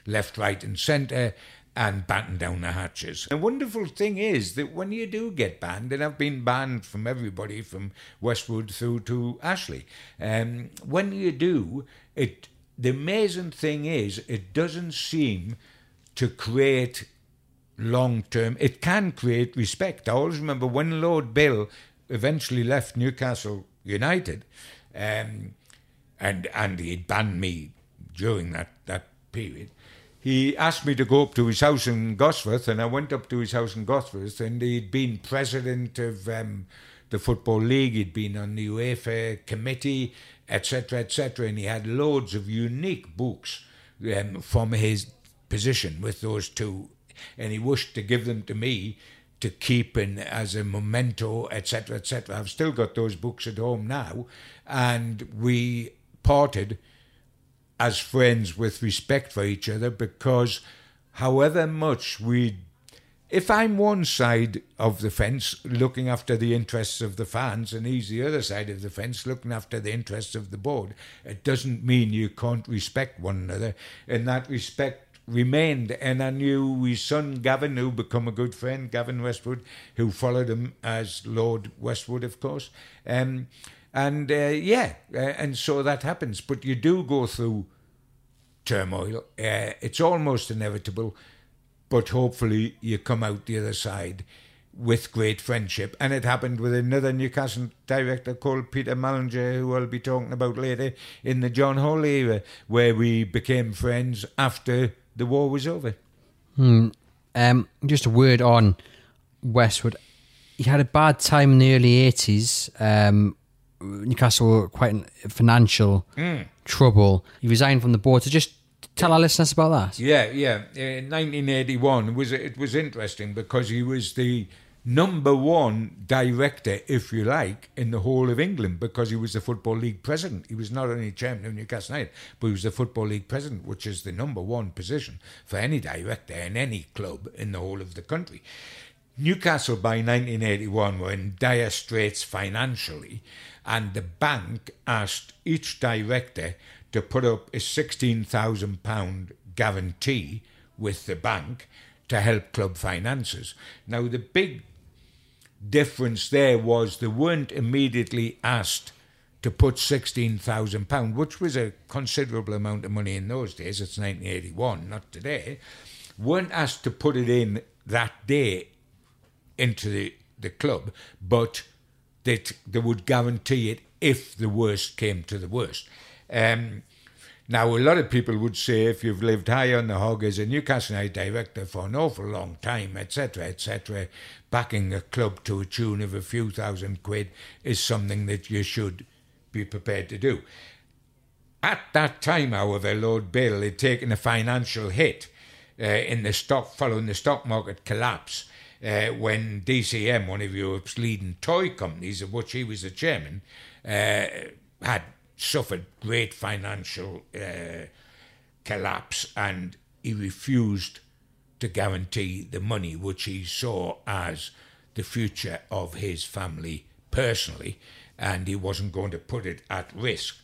left, right, and centre, and batten down the hatches. The wonderful thing is that when you do get banned, and I've been banned from everybody from Westwood through to Ashley, um, when you do, it the amazing thing is it doesn't seem to create long term. It can create respect. I always remember when Lord Bill eventually left Newcastle United, um, and and he'd banned me during that that period he asked me to go up to his house in Gosforth, and I went up to his house in Gosforth, and he'd been president of um, the Football League, he'd been on the UEFA committee, etc., etc., and he had loads of unique books um, from his position with those two, and he wished to give them to me to keep in as a memento, etc., etc. I've still got those books at home now, and we parted as friends with respect for each other because however much we if I'm one side of the fence looking after the interests of the fans and he's the other side of the fence looking after the interests of the board, it doesn't mean you can't respect one another. And that respect remained. And I knew his son Gavin, who become a good friend, Gavin Westwood, who followed him as Lord Westwood, of course. Um, and uh, yeah, uh, and so that happens. But you do go through turmoil. Uh, it's almost inevitable, but hopefully you come out the other side with great friendship. And it happened with another Newcastle director called Peter Mallinger, who I'll be talking about later in the John Hall era, where we became friends after the war was over. Hmm. Um, just a word on Westwood. He had a bad time in the early 80s. Um, Newcastle were quite in financial mm. trouble. He resigned from the board. So just tell our listeners about that. Yeah, yeah. In 1981 was it was interesting because he was the number one director, if you like, in the whole of England because he was the Football League president. He was not only chairman of Newcastle United, but he was the Football League president, which is the number one position for any director in any club in the whole of the country. Newcastle by 1981 were in dire straits financially and the bank asked each director to put up a £16,000 guarantee with the bank to help club finances. Now, the big difference there was they weren't immediately asked to put £16,000, which was a considerable amount of money in those days, it's 1981, not today, weren't asked to put it in that day into the, the club, but that they would guarantee it if the worst came to the worst. Um, now, a lot of people would say if you've lived high on the hog as a Newcastle United director for an awful long time, etc., etc., backing a club to a tune of a few thousand quid is something that you should be prepared to do. At that time, however, Lord Bill had taken a financial hit uh, in the stock following the stock market collapse uh, when DCM, one of Europe's leading toy companies, of which he was the chairman, uh, had suffered great financial uh, collapse and he refused to guarantee the money which he saw as the future of his family personally, and he wasn't going to put it at risk.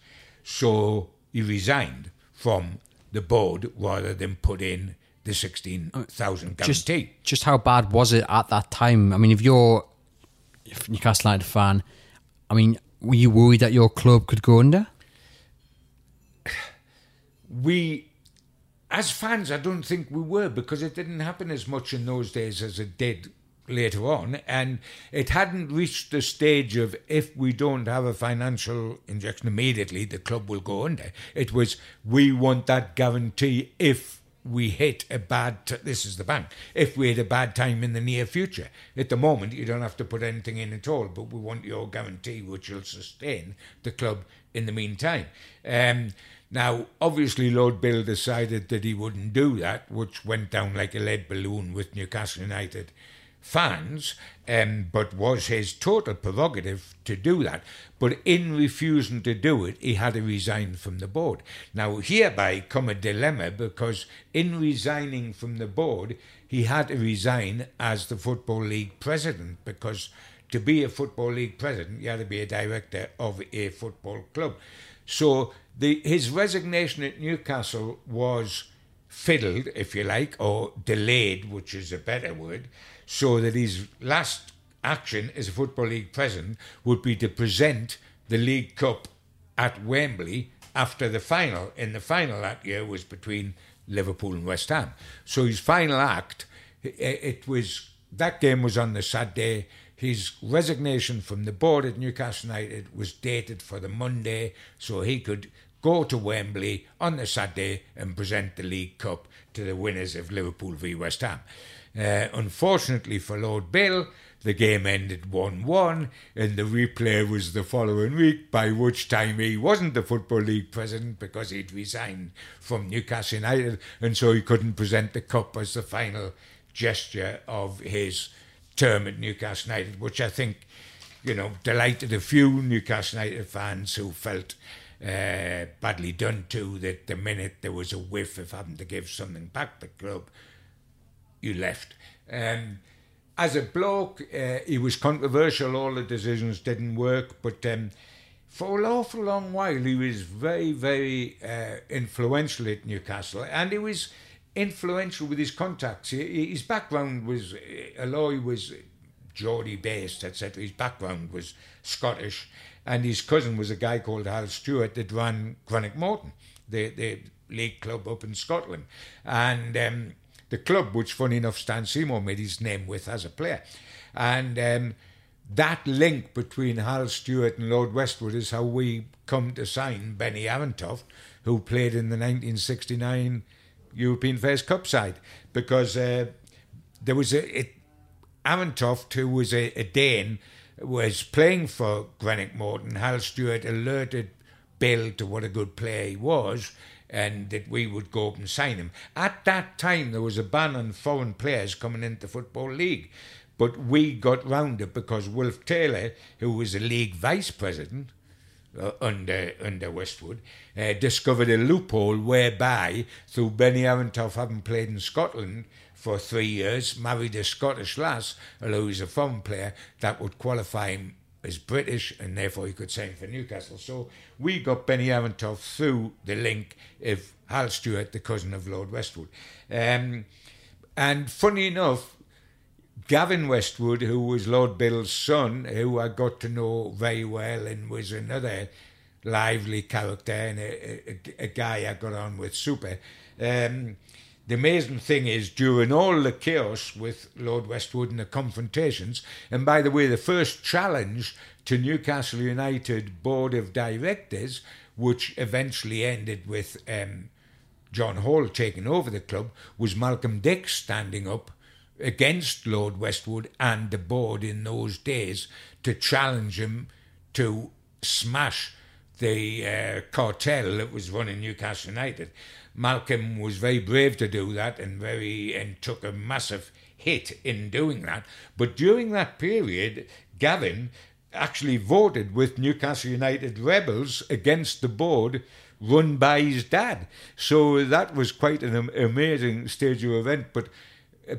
So he resigned from the board rather than put in the 16,000 guarantee. Just, just how bad was it at that time? I mean, if you're a Newcastle United fan, I mean, were you worried that your club could go under? we, as fans, I don't think we were because it didn't happen as much in those days as it did later on, and it hadn't reached the stage of if we don't have a financial injection immediately, the club will go under. It was we want that guarantee if we hit a bad t- this is the bank if we hit a bad time in the near future. At the moment you don't have to put anything in at all but we want your guarantee which will sustain the club in the meantime. Um, now obviously lord bill decided that he wouldn't do that which went down like a lead balloon with newcastle united fans, um, but was his total prerogative to do that. But in refusing to do it, he had to resign from the board. Now, hereby come a dilemma because in resigning from the board, he had to resign as the Football League president because to be a Football League president, you had to be a director of a football club. So the, his resignation at Newcastle was fiddled, if you like, or delayed, which is a better word so that his last action as a Football League president would be to present the League Cup at Wembley after the final. In the final that year was between Liverpool and West Ham. So his final act, it was that game was on the Saturday. His resignation from the board at Newcastle United was dated for the Monday, so he could go to Wembley on the Saturday and present the League Cup to the winners of Liverpool v West Ham. Uh, unfortunately for Lord Bill, the game ended 1 1, and the replay was the following week, by which time he wasn't the Football League president because he'd resigned from Newcastle United, and so he couldn't present the cup as the final gesture of his term at Newcastle United, which I think, you know, delighted a few Newcastle United fans who felt uh, badly done to that the minute there was a whiff of having to give something back the club, you left. Um, as a bloke, uh, he was controversial. All the decisions didn't work, but um, for an awful long while, he was very, very uh, influential at Newcastle, and he was influential with his contacts. His background was, although he was Geordie based, etc., his background was Scottish, and his cousin was a guy called Hal Stewart that ran Greenock Morton, the, the league club up in Scotland. And um, the club, which funny enough Stan Seymour made his name with as a player. And um, that link between Hal Stewart and Lord Westwood is how we come to sign Benny Arentoft, who played in the 1969 European Fairs Cup side, because uh, there was a it, Arentoft, who was a, a Dane, was playing for Greenock Morton. Hal Stewart alerted Bill to what a good player he was, and that we would go up and sign him. At that time, there was a ban on foreign players coming into the Football League, but we got round it because Wolf Taylor, who was a league vice president, uh, under under Westwood, uh, discovered a loophole whereby, through Benny Arentoft having played in Scotland for three years, married a Scottish lass, although he's a foreign player, that would qualify him as British and therefore he could sign for Newcastle. So we got Benny Arentoft through the link of Hal Stewart, the cousin of Lord Westwood. Um, and funny enough, Gavin Westwood, who was Lord Bill's son, who I got to know very well and was another lively character and a, a, a guy I got on with super. Um, the amazing thing is, during all the chaos with Lord Westwood and the confrontations, and by the way, the first challenge to Newcastle United board of directors, which eventually ended with um, John Hall taking over the club, was Malcolm Dix standing up against Lord Westwood and the board in those days to challenge him to smash the uh, cartel that was running Newcastle United. Malcolm was very brave to do that and very and took a massive hit in doing that. But during that period, Gavin actually voted with Newcastle United rebels against the board run by his dad. So that was quite an amazing stage of event. But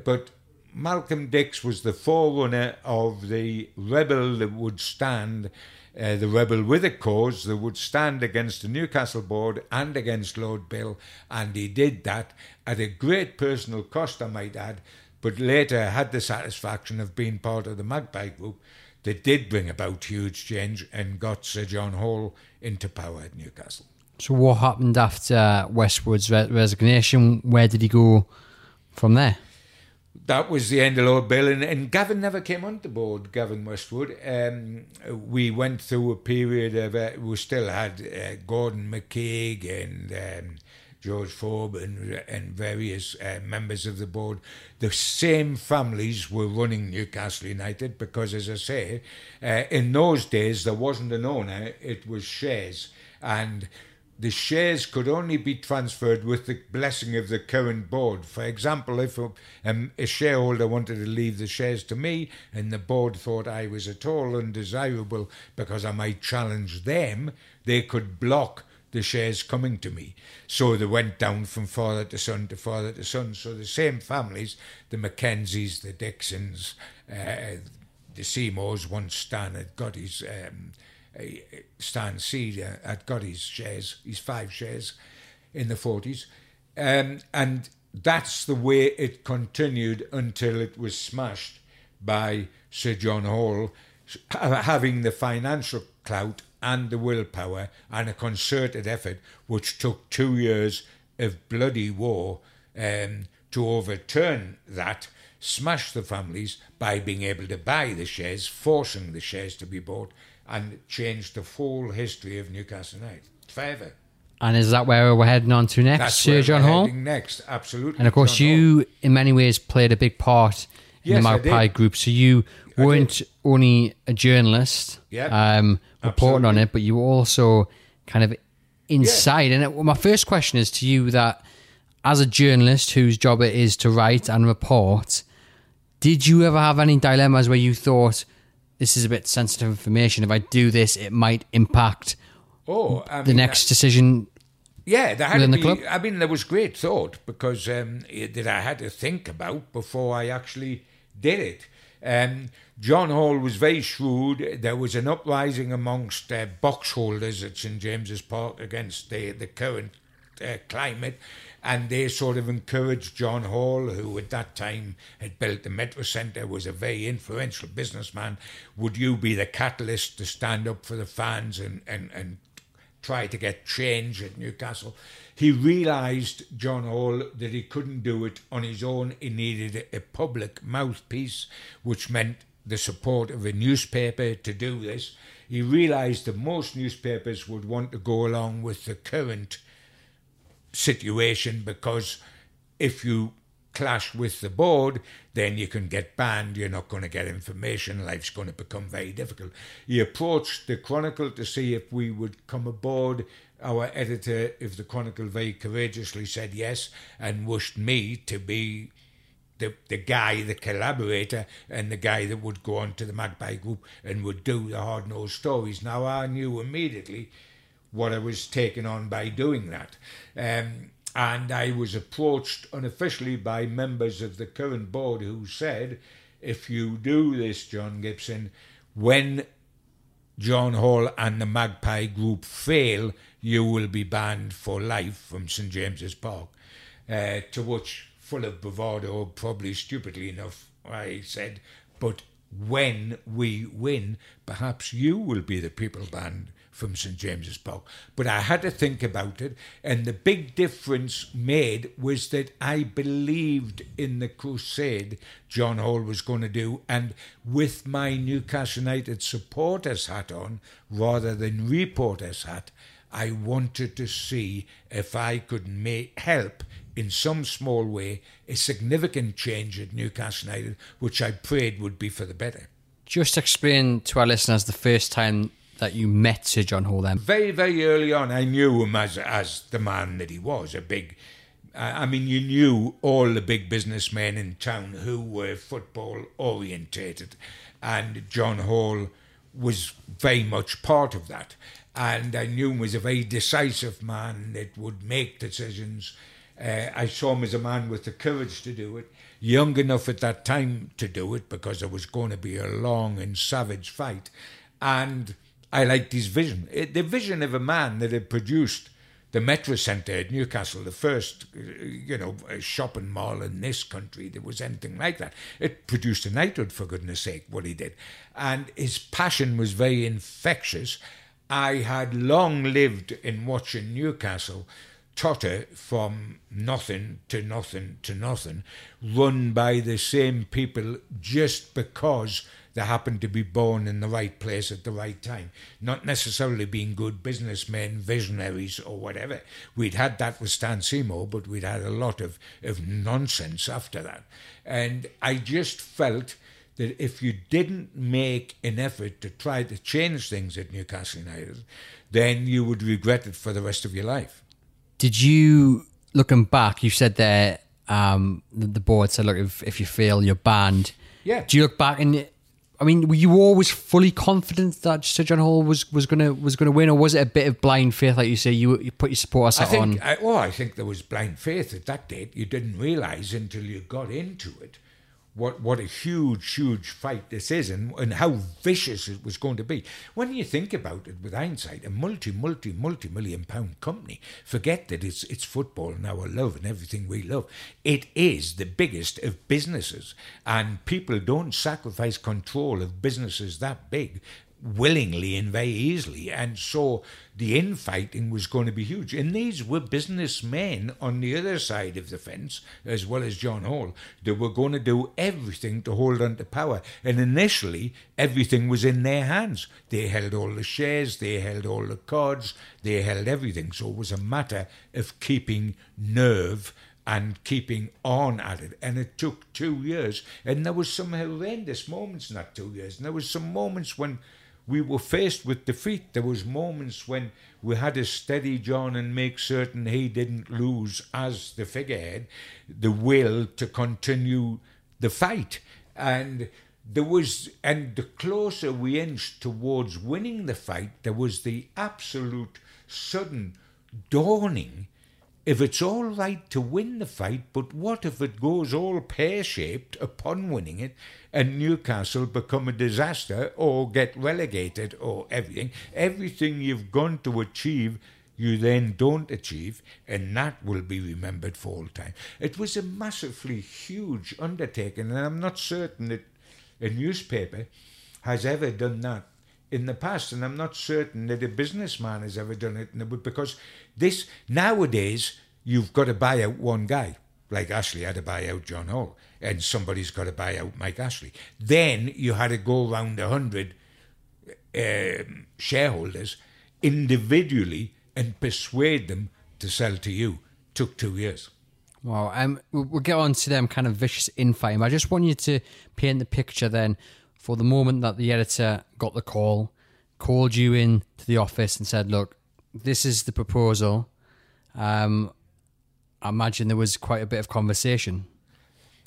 but Malcolm Dix was the forerunner of the rebel that would stand uh, the rebel with a cause that would stand against the Newcastle board and against Lord Bill, and he did that at a great personal cost, I might add, but later had the satisfaction of being part of the Magpie Group that did bring about huge change and got Sir John Hall into power at Newcastle. So what happened after Westwood's re- resignation? Where did he go from there? That was the end of Lord Bill, and, and Gavin never came on the board. Gavin Westwood. Um, we went through a period of uh, we still had uh, Gordon McKeag and um, George Forbes and, and various uh, members of the board. The same families were running Newcastle United because, as I say, uh, in those days there wasn't an owner; it was shares and the shares could only be transferred with the blessing of the current board. For example, if a, um, a, shareholder wanted to leave the shares to me and the board thought I was at all undesirable because I might challenge them, they could block the shares coming to me. So they went down from father to son to father to son. So the same families, the Mackenzies, the Dixons, uh, the Seymours, once Stan had got his. Um, Stan Seed had got his shares, his five shares in the 40s. Um, and that's the way it continued until it was smashed by Sir John Hall, having the financial clout and the willpower and a concerted effort, which took two years of bloody war um, to overturn that, smash the families by being able to buy the shares, forcing the shares to be bought, and changed the full history of Newcastle United forever. And is that where we're heading on to next, That's Sir John Hall? Next, absolutely. And of course, John you, Hall. in many ways, played a big part in Yes, the Magpie group. So you I weren't only a journalist Yeah, um, reporting on it, but you were also kind of inside. And it, well, my first question is to you that as a journalist whose job it is to write and report, did you ever have any dilemmas where you thought, this is a bit sensitive information. If I do this, it might impact oh, I the mean, next decision. Yeah, there had within to the be, club? I mean, there was great thought because um, it- that I had to think about before I actually did it. Um, John Hall was very shrewd. There was an uprising amongst uh, box holders at St James's Park against the, the current uh, climate, and they sort of encouraged John Hall, who at that time had built the Metro Centre, was a very influential businessman. Would you be the catalyst to stand up for the fans and, and, and try to get change at Newcastle. He realised, John Hall, that he couldn't do it on his own. He needed a public mouthpiece, which meant the support of a newspaper to do this. He realised that most newspapers would want to go along with the current situation because if you clash with the board, then you can get banned, you're not going to get information, life's going to become very difficult. He approached the Chronicle to see if we would come aboard. Our editor of the Chronicle very courageously said yes and wished me to be the, the guy, the collaborator, and the guy that would go on to the Magpie Group and would do the hard nosed stories. Now, I knew immediately what I was taking on by doing that. Um, and I was approached unofficially by members of the current board who said, if you do this, John Gibson, when John Hall and the Magpie Group fail, you will be banned for life from St James's Park. Uh, to which, full of bravado, probably stupidly enough, I said, but when we win, perhaps you will be the people banned from St James's Park. But I had to think about it, and the big difference made was that I believed in the crusade John Hall was going to do, and with my Newcastle United supporters hat on rather than reporters hat, I wanted to see if I could make help in some small way a significant change at Newcastle United, which I prayed would be for the better. Just explain to our listeners the first time that you met Sir John Hall then. very, very early on, I knew him as as the man that he was. A big, I mean, you knew all the big businessmen in town who were football orientated, and John Hall was very much part of that. And I knew him as a very decisive man that would make decisions. Uh, I saw him as a man with the courage to do it, young enough at that time to do it because it was going to be a long and savage fight. And I liked his vision. It, the vision of a man that had produced the Metro Centre at Newcastle, the first, uh, you know, shopping mall in this country that was anything like that. It produced a knighthood, for goodness sake, what he did. And his passion was very infectious. I had long lived in watching Newcastle totter from nothing to nothing to nothing, run by the same people just because they happened to be born in the right place at the right time, not necessarily being good businessmen, visionaries, or whatever. We'd had that with Stan Seymour, but we'd had a lot of, of nonsense after that. And I just felt that if you didn't make an effort to try to change things at Newcastle United, then you would regret it for the rest of your life. Did you, looking back, you said um, the, the board said, look, if, if you fail, you're banned. Yeah. Do you look back and I mean, were you always fully confident that Sir John Hall was, was gonna was gonna win, or was it a bit of blind faith, like you say? You you put your support I on. I, well, I think there was blind faith at that date. You didn't realise until you got into it what what a huge, huge fight this is and, and how vicious it was going to be. When you think about it with hindsight, a multi, multi, multi million pound company, forget that it's it's football and our love and everything we love. It is the biggest of businesses. And people don't sacrifice control of businesses that big willingly and very easily. And so the infighting was going to be huge. And these were businessmen on the other side of the fence, as well as John Hall, that were going to do everything to hold on to power. And initially, everything was in their hands. They held all the shares, they held all the cards, they held everything. So it was a matter of keeping nerve and keeping on at it. And it took two years. And there was some horrendous moments in that two years. And there was some moments when we were faced with defeat. There was moments when we had to steady John and make certain he didn't lose as the figurehead, the will to continue the fight. And there was, and the closer we inched towards winning the fight, there was the absolute sudden dawning if it's all right to win the fight, but what if it goes all pear shaped upon winning it and Newcastle become a disaster or get relegated or everything? Everything you've gone to achieve, you then don't achieve, and that will be remembered for all time. It was a massively huge undertaking, and I'm not certain that a newspaper has ever done that in the past, and I'm not certain that a businessman has ever done it because this nowadays you've got to buy out one guy. Like Ashley had to buy out John Hall, and somebody's got to buy out Mike Ashley. Then you had to go around a hundred um, shareholders individually and persuade them to sell to you. Took two years. Well, Um, we'll get on to them kind of vicious infighting. I just want you to paint the picture then for the moment that the editor got the call, called you in to the office and said, "Look, this is the proposal. Um, I imagine there was quite a bit of conversation."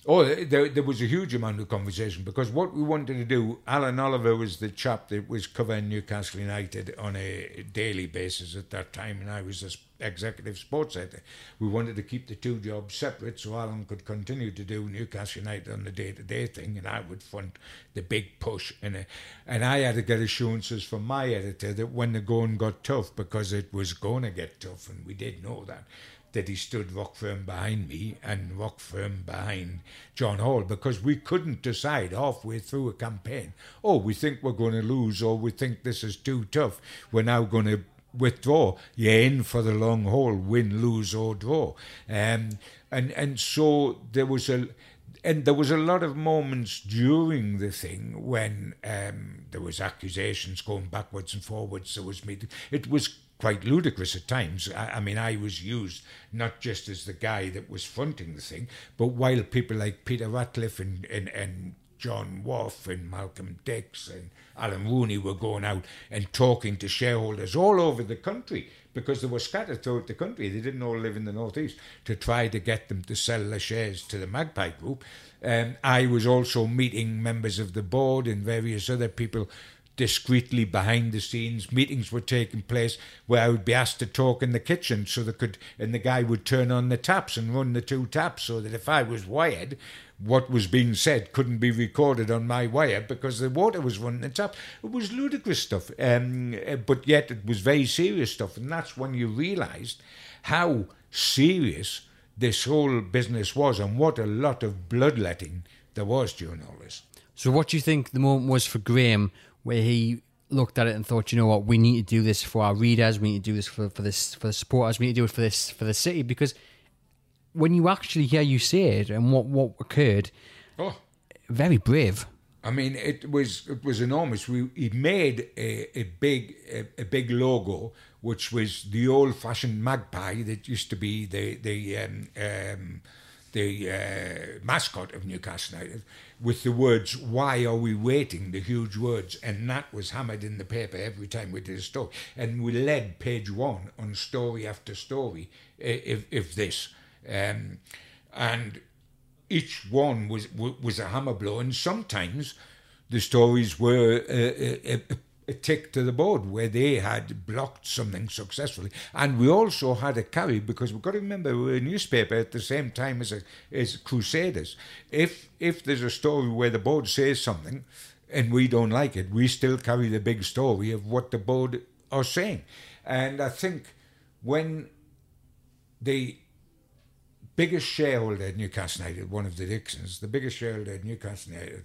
Oh, there, there was a huge amount of conversation because what we wanted to do, Alan Oliver was the chap that was covering Newcastle United on a daily basis at that time, and I was the executive sports editor. We wanted to keep the two jobs separate so Alan could continue to do Newcastle United on the day to day thing, and I would fund the big push. And, uh, and I had to get assurances from my editor that when the going got tough, because it was going to get tough, and we did know that that he stood rock firm behind me and rock firm behind John Hall because we couldn't decide halfway through a campaign, oh, we think we're going to lose or we think this is too tough. We're now going to withdraw. You're in for the long haul, win, lose or draw. Um, and and so there was a and there was a lot of moments during the thing when um, there was accusations going backwards and forwards. There was meeting. It was quite ludicrous at times. I, I, mean, I was used not just as the guy that was fronting the thing, but while people like Peter Ratcliffe and, and, and John Woff and Malcolm Dix and Alan Rooney were going out and talking to shareholders all over the country because they were scattered throughout the country. They didn't all live in the northeast to try to get them to sell their shares to the Magpie Group. Um, I was also meeting members of the board and various other people discreetly behind the scenes. Meetings were taking place where I would be asked to talk in the kitchen so they could, and the guy would turn on the taps and run the two taps so that if I was wired, what was being said couldn't be recorded on my wire because the water was running the tap. It was ludicrous stuff, um, but yet it was very serious stuff, and that's when you realised how serious this whole business was and what a lot of bloodletting there was during all this. So, what do you think the moment was for Graham where he looked at it and thought, you know what, we need to do this for our readers, we need to do this for, for this for the supporters, we need to do it for this for the city because when you actually hear you say it and what what occurred, Oh, very brave. I mean, it was it was enormous. We he made a, a big a, a big logo, which was the old fashioned magpie that used to be the the um, um, the uh, mascot of Newcastle United, with the words "Why are we waiting?" The huge words, and that was hammered in the paper every time we did a story. And we led page one on story after story, if if this, um, and each one was was a hammer blow, and sometimes the stories were a, a, a tick to the board where they had blocked something successfully, and we also had a carry because we've got to remember we're a newspaper at the same time as a, as Crusaders. If if there's a story where the board says something and we don't like it, we still carry the big story of what the board are saying, and I think when the biggest shareholder at Newcastle United, one of the Dixons, the biggest shareholder at Newcastle United,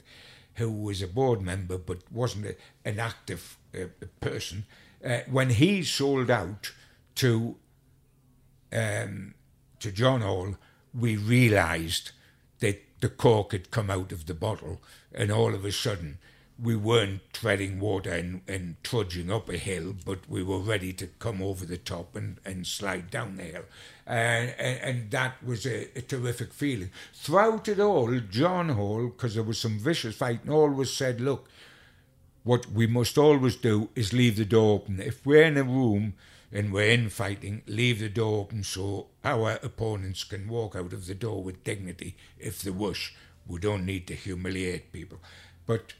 who was a board member but wasn't a, an active uh, person, uh, when he sold out to um, to John Hall, we realised that the cork had come out of the bottle, and all of a sudden we weren't treading water and, and trudging up a hill, but we were ready to come over the top and, and slide down the hill. And, and, and that was a, a terrific feeling. Throughout it all, John Hall, because there was some vicious fighting, always said, look, what we must always do is leave the door open. If we're in a room and we're in fighting, leave the door open so our opponents can walk out of the door with dignity if they wish. We don't need to humiliate people. But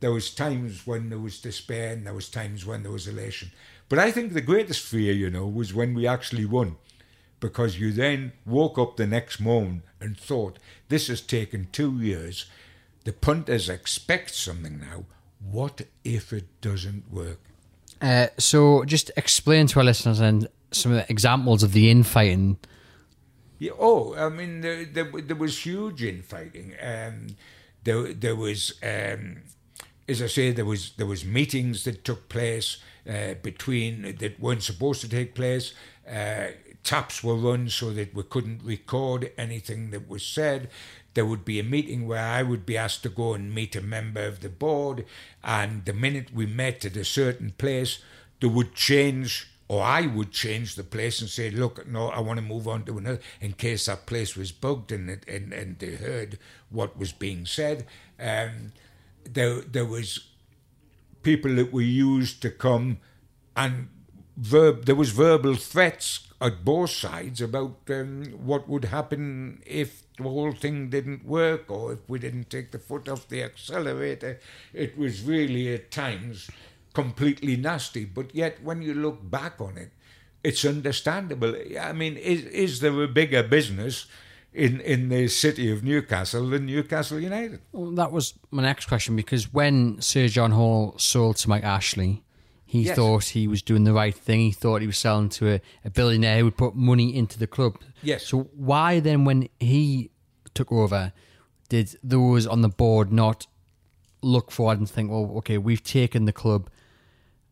there was times when there was despair and there was times when there was elation. But I think the greatest fear, you know, was when we actually won. Because you then woke up the next morning and thought, this has taken two years. The punters expect something now. What if it doesn't work? Uh, so just explain to our listeners and some of the examples of the infighting. Yeah, oh, I mean, there, there, there was huge infighting. Um, there, there was, um, as I say, there was there was meetings that took place uh, between that weren't supposed to take place. Uh, taps were run so that we couldn't record anything that was said. There would be a meeting where I would be asked to go and meet a member of the board, and the minute we met at a certain place, they would change or I would change the place and say, look, no, I want to move on to another, in case that place was bugged and and, and they heard what was being said. Um, there, there was people that were used to come and verb, there was verbal threats at both sides about um, what would happen if the whole thing didn't work or if we didn't take the foot off the accelerator. It was really at times completely nasty. But yet, when you look back on it, it's understandable. I mean, is is there a bigger business in in the city of Newcastle than Newcastle United? Well, that was my next question because when Sir John Hall sold to Mike Ashley, he Yes. thought he was doing the right thing. He thought he was selling to a, a billionaire who would put money into the club. Yes. So why then, when he took over, did those on the board not look forward and think, "Well, okay, we've taken the club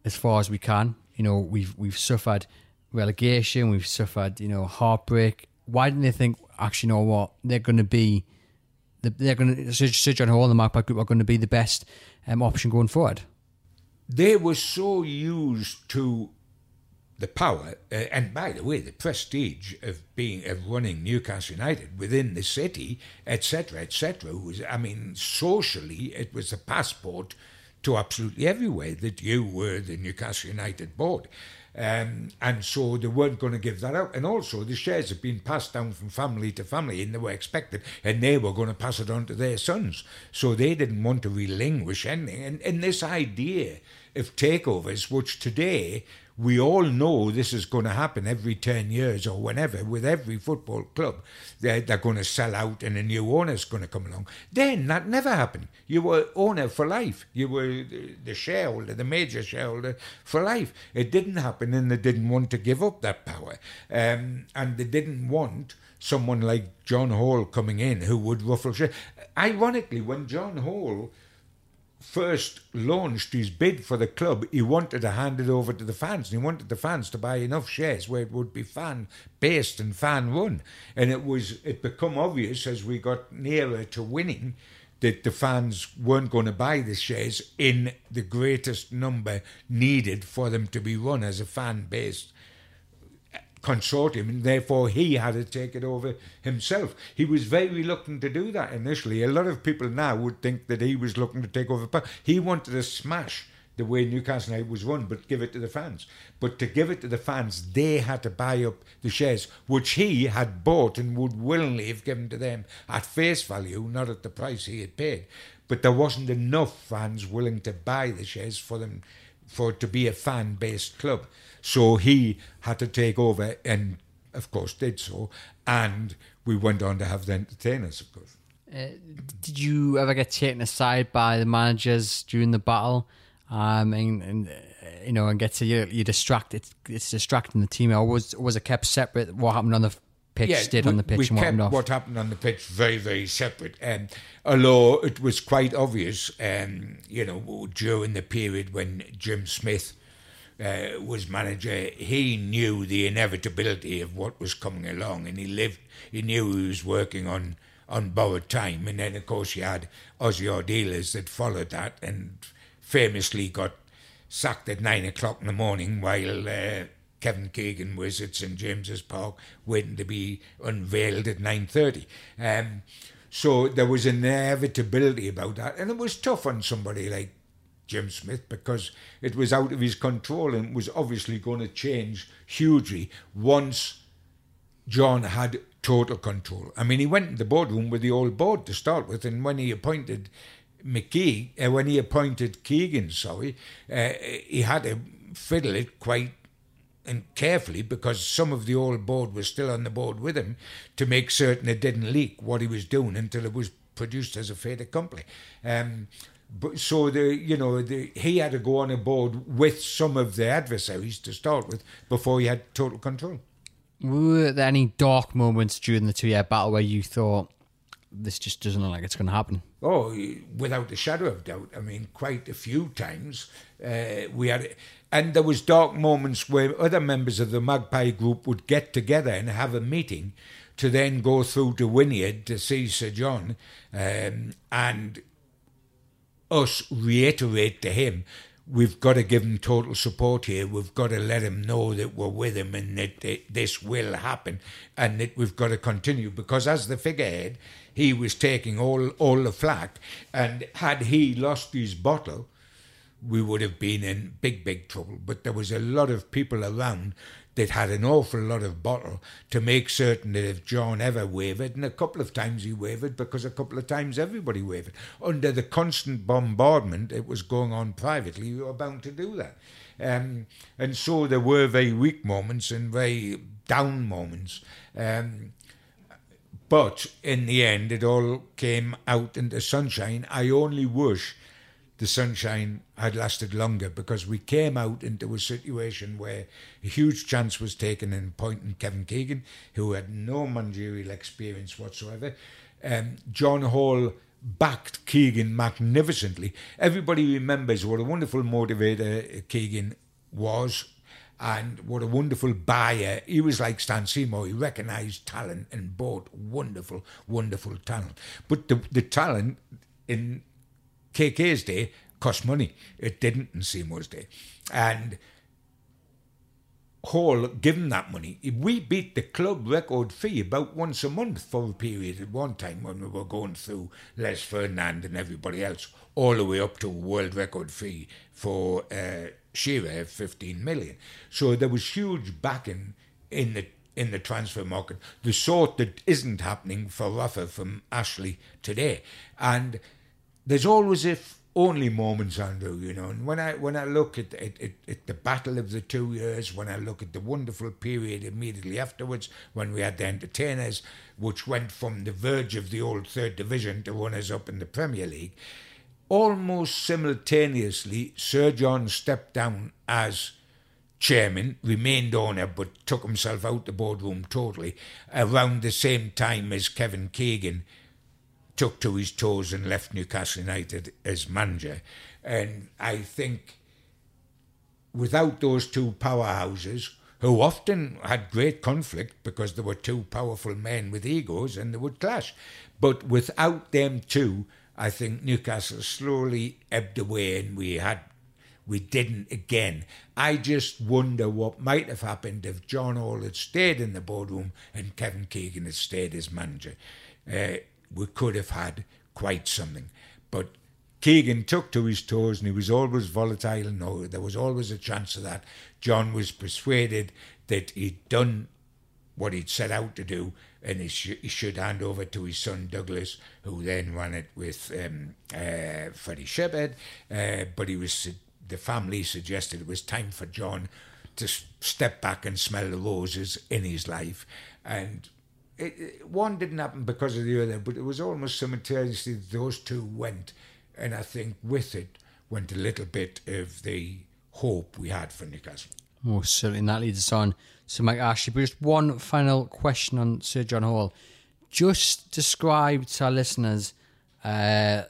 as far as we can. You know, we've we've suffered relegation, we've suffered you know heartbreak. Why didn't they think, actually, you know what, they're going to be the, they're going to Sir John Hall and the Magpie Group are going to be the best um, option going forward. they were so used to the power uh, and by the way the prestige of being of running Newcastle United within the city etc etc was I mean socially it was a passport to absolutely everywhere that you were the Newcastle United board um, and so they weren't going to give that up and also the shares had been passed down from family to family and they were expected and they were going to pass it on to their sons. So they didn't want to relinquish anything. And, and this idea of takeovers which today we all know this is going to happen every 10 years or whenever with every football club. They're, they're going to sell out and a new owner's going to come along. Then that never happened. You were owner for life. You were the shareholder, the major shareholder for life. It didn't happen and they didn't want to give up that power. Um, and they didn't want someone like John Hall coming in who would ruffle share. Ironically, when John Hall first launched his bid for the club, he wanted to hand it over to the fans. And he wanted the fans to buy enough shares where it would be fan based and fan run. And it was it become obvious as we got nearer to winning that the fans weren't going to buy the shares in the greatest number needed for them to be run as a fan based consortium, and therefore he had to take it over himself. He was very reluctant to do that initially. A lot of people now would think that he was looking to take over. He wanted to smash the way Newcastle United was run, but give it to the fans. But to give it to the fans, they had to buy up the shares, which he had bought and would willingly have given to them at face value, not at the price he had paid. But there wasn't enough fans willing to buy the shares for them for it to be a fan based club. So he had to take over and, of course, did so. And we went on to have the entertainers, of course. Uh, did you ever get taken aside by the managers during the battle? Um, and, and uh, you know, and get to you, you distracted. It's distracting the team. Or was was it kept separate? What happened on the pitch Yeah, stayed we- on the pitch we and what kept what happened on the pitch very, very separate. Um, although it was quite obvious, um, you know, during the period when Jim Smith uh, was manager, he knew the inevitability of what was coming along, and he lived. He knew he was working on on borrowed time, and then of course you had Ossie Ardiles that followed that, and famously got sacked at nine o'clock in the morning while. Uh, Kevin Keegan was at St James's Park waiting to be unveiled at 9.30. Um, so there was an inevitability about that. And it was tough on somebody like Jim Smith because it was out of his control and was obviously going to change hugely once John had total control. I mean, he went in the boardroom with the old board to start with, and when he appointed McKeag, uh, when he appointed Keegan, sorry, uh, he had to fiddle it quite and carefully because some of the old board was still on the board with him to make certain it didn't leak what he was doing until it was produced as a fait accompli. Um, but so the you know the, he had to go on a board with some of the adversaries to start with before he had total control. Were there any dark moments during the two year battle where you thought this just doesn't look like it's going to happen? Oh, without a shadow of doubt. I mean, quite a few times uh, we had, it and there was dark moments where other members of the Magpie group would get together and have a meeting to then go through to Wynyard to see Sir John, um, and us reiterate to him. We've got to give him total support here. We've got to let him know that we're with him and that, this will happen and that we've got to continue. Because as the figurehead, he was taking all, all the flack. And had he lost his bottle, we would have been in big, big trouble. But there was a lot of people around that had an awful lot of bottle to make certain that if John ever wavered, and a couple of times he wavered because a couple of times everybody wavered, under the constant bombardment that was going on privately, you were bound to do that. Um, and so there were very weak moments and very down moments. Um, but in the end, it all came out into sunshine. I only wish the sunshine had lasted longer because we came out into a situation where a huge chance was taken in appointing Kevin Keegan, who had no managerial experience whatsoever. Um, John Hall backed Keegan magnificently. Everybody remembers what a wonderful motivator Keegan was and what a wonderful buyer. He was like Stan Seymour. He recognised talent and bought wonderful, wonderful talent. But the, the talent in KK's day cost money. It didn't in Seymour's day. And Hall given that money. We beat the club record fee about once a month for a period at one time when we were going through Les Ferdinand and everybody else, all the way up to a world record fee for uh, Shearer of 15 million. So there was huge backing in the in the transfer market, the sort that isn't happening for Rafa from Ashley today. And there's always if only moments, Andrew, you know. And when I when I look at, at, at, at the battle of the two years, when I look at the wonderful period immediately afterwards, when we had the entertainers, which went from the verge of the old third division to runners up in the Premier League, almost simultaneously, Sir John stepped down as chairman, remained owner, but took himself out the boardroom totally around the same time as Kevin Keegan took to his toes and left Newcastle United as manager. And I think without those two powerhouses, who often had great conflict because there were two powerful men with egos and they would clash. But without them two, I think Newcastle slowly ebbed away and we had we didn't again. I just wonder what might have happened if John Hall had stayed in the boardroom and Kevin Keegan had stayed as manager. Uh, we could have had quite something. But Keegan took to his toes and he was always volatile. No, there was always a chance of that. John was persuaded that he'd done what he'd set out to do and he, sh- he should hand over to his son Douglas, who then ran it with um, uh, Freddie Shepherd. Uh, but he was the family suggested it was time for John to step back and smell the roses in his life. And it, it, one didn't happen because of the other, but it was almost simultaneously those two went. And I think with it went a little bit of the hope we had for Newcastle. Most certainly, and that leads us on to Mike Ashley. But just one final question on Sir John Hall. Just describe to our listeners uh,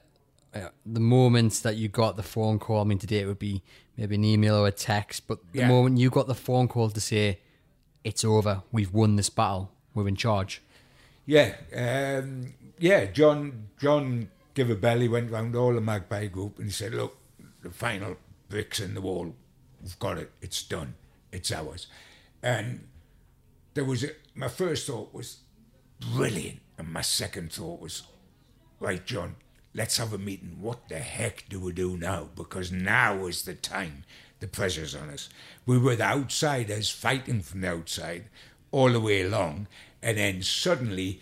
uh, the moment that you got the phone call, I mean, today it would be maybe an email or a text, but the yeah. moment you got the phone call to say, it's over, we've won this battle, we're in charge. Yeah, um, yeah. John John bell. Went round all the Magpie group and he said, "Look, the final bricks in the wall. We've got it. It's done. It's ours." And there was a, my first thought was brilliant, and my second thought was, right, John, let's have a meeting. What the heck do we do now? Because now is the time. The pressure's on us. We were the outsiders fighting from the outside all the way along, and then suddenly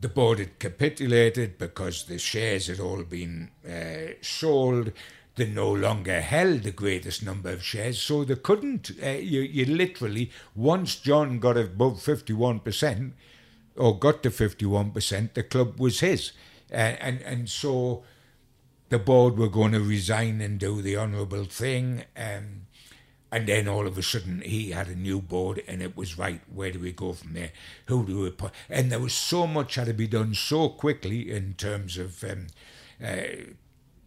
the board had capitulated because the shares had all been uh, sold. They no longer held the greatest number of shares, so they couldn't. Uh, you, you literally, once John got above 51%, or got to 51%, the club was his and, and and so the board were going to resign and do the honourable thing. Um, and then all of a sudden he had a new board and it was right, where do we go from there? Who do we? And there was so much had to be done so quickly in terms of um, uh,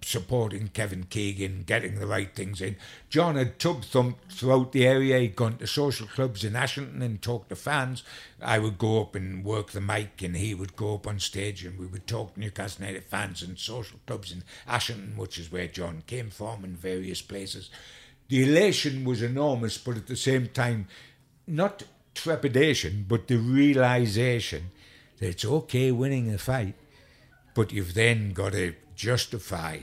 supporting Kevin Keegan, getting the right things in. John had tub thumped throughout the area. He'd gone to social clubs in Ashington and talked to fans. I would go up and work the mic, and he would go up on stage, and we would talk to Newcastle United fans and social clubs in Ashington, which is where John came from, and various places. The elation was enormous, but at the same time, not trepidation, but the realization that it's okay winning a fight, but you've then got to justify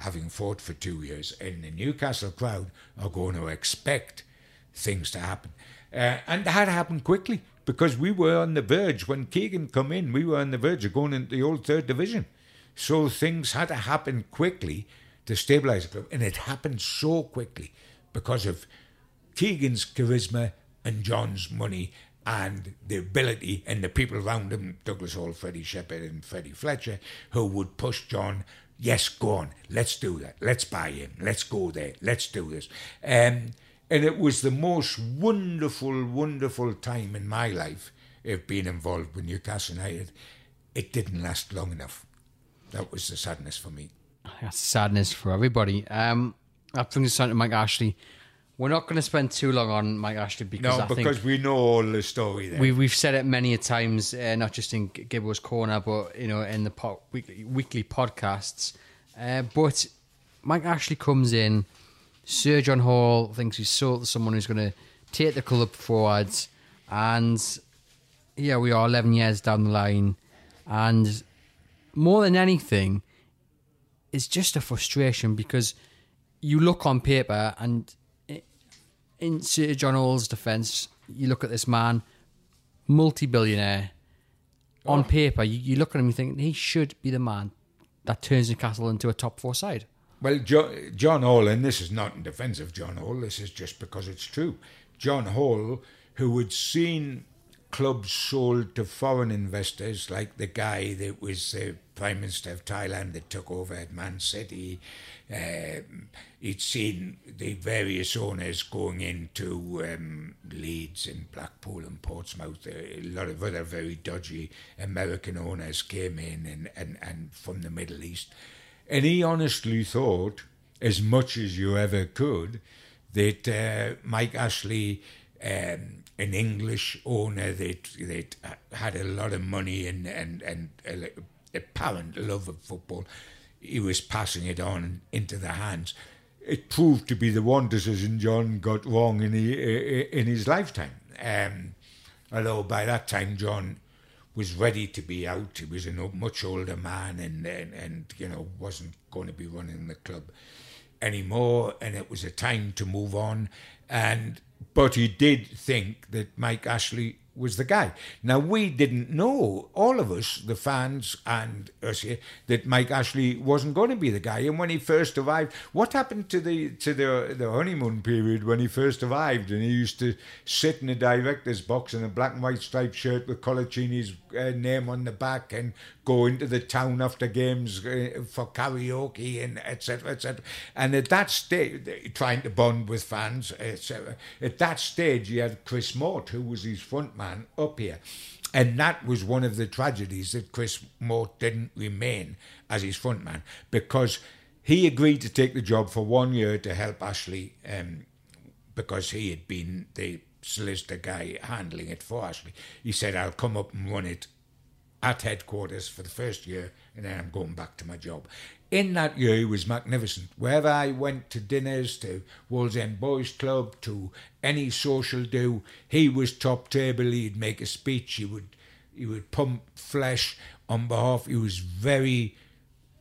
having fought for two years, and the Newcastle crowd are going to expect things to happen. Uh, and that happened quickly because we were on the verge when Keegan come in. We were on the verge of going into the old third division, so things had to happen quickly to stabilise the club, and it happened so quickly because of Keegan's charisma and John's money and the ability and the people around him, Douglas Hall, Freddie Shepherd, and Freddie Fletcher, who would push John. Yes, go on. Let's do that. Let's buy him. Let's go there. Let's do this. Um, and it was the most wonderful, wonderful time in my life of being involved with Newcastle United. It didn't last long enough. That was the sadness for me. That's sadness for everybody. Um, that brings us on to Mike Ashley. We're not going to spend too long on Mike Ashley because no, I because we know all the story. There. We we've said it many a times, uh, not just in Gibbo's corner, but you know in the po- weekly, weekly podcasts. Uh, but Mike Ashley comes in. Sir John Hall thinks he's sold someone who's going to take the club forwards, and here we are, eleven years down the line, and more than anything, it's just a frustration because you look on paper and in Sir John Hall's defence, you look at this man, multi-billionaire. Oh. On paper, you, you look at him and think he should be the man that turns Newcastle into a top four side. Well, jo- John Hall, and this is not in defence of John Hall, this is just because it's true. John Hall, who had seen clubs sold to foreign investors, like the guy that was the Prime Minister of Thailand that took over at Man City, Um, he'd seen the various owners going into um, Leeds and Blackpool and Portsmouth. A lot of other very dodgy American owners came in and, and, and from the Middle East. And he honestly thought, as much as you ever could, that uh, Mike Ashley, um, an English owner that that had a lot of money and and and a apparent love of football, he was passing it on into the hands. It proved to be the one decision John got wrong in he, in his lifetime. Um, although by that time John was ready to be out. He was a much older man and, and, and you know wasn't going to be running the club anymore, and it was a time to move on. And but he did think that Mike Ashley was the guy. Now we didn't know, all of us, the fans and us here, that Mike Ashley wasn't going to be the guy. And when he first arrived, what happened to the to the the honeymoon period when he first arrived? And he used to sit in the director's box in a black and white striped shirt with Coloccini's uh, name on the back and go into the town after games uh, for karaoke and etc. etc. And at that stage, trying to bond with fans, etc. At that stage, he had Chris Mort, who was his front man up here. And that was one of the tragedies that Chris Mort didn't remain as his front man because he agreed to take the job for one year to help Ashley um, because he had been the solicitor guy handling it for Ashley. He said, I'll come up and run it at headquarters for the first year and then I'm going back to my job. In that year, he was magnificent. Wherever I went to dinners, to Wallsend Boys Club, to any social do, he was top table. He'd make a speech. He would he would pump flesh on behalf. He was very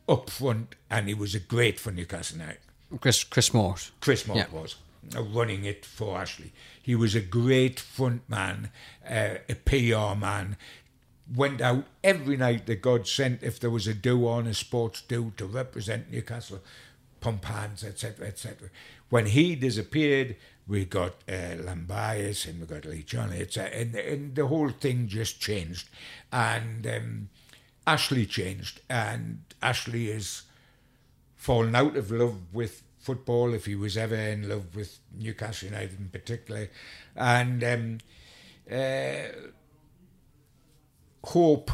upfront, and he was a great for Newcastle United. Chris Chris Mort. Chris Mort yeah. was running it for Ashley. He was a great front man, uh, a PR man went out every night that God sent if there was a do on, a sports do to represent Newcastle, pump hands, etc., etc. When he disappeared, we got uh, Llambias and we got Lee John, and, and the whole thing just changed. And um, Ashley changed, and Ashley is fallen out of love with football if he was ever in love with Newcastle United in particular. And um, uh, hope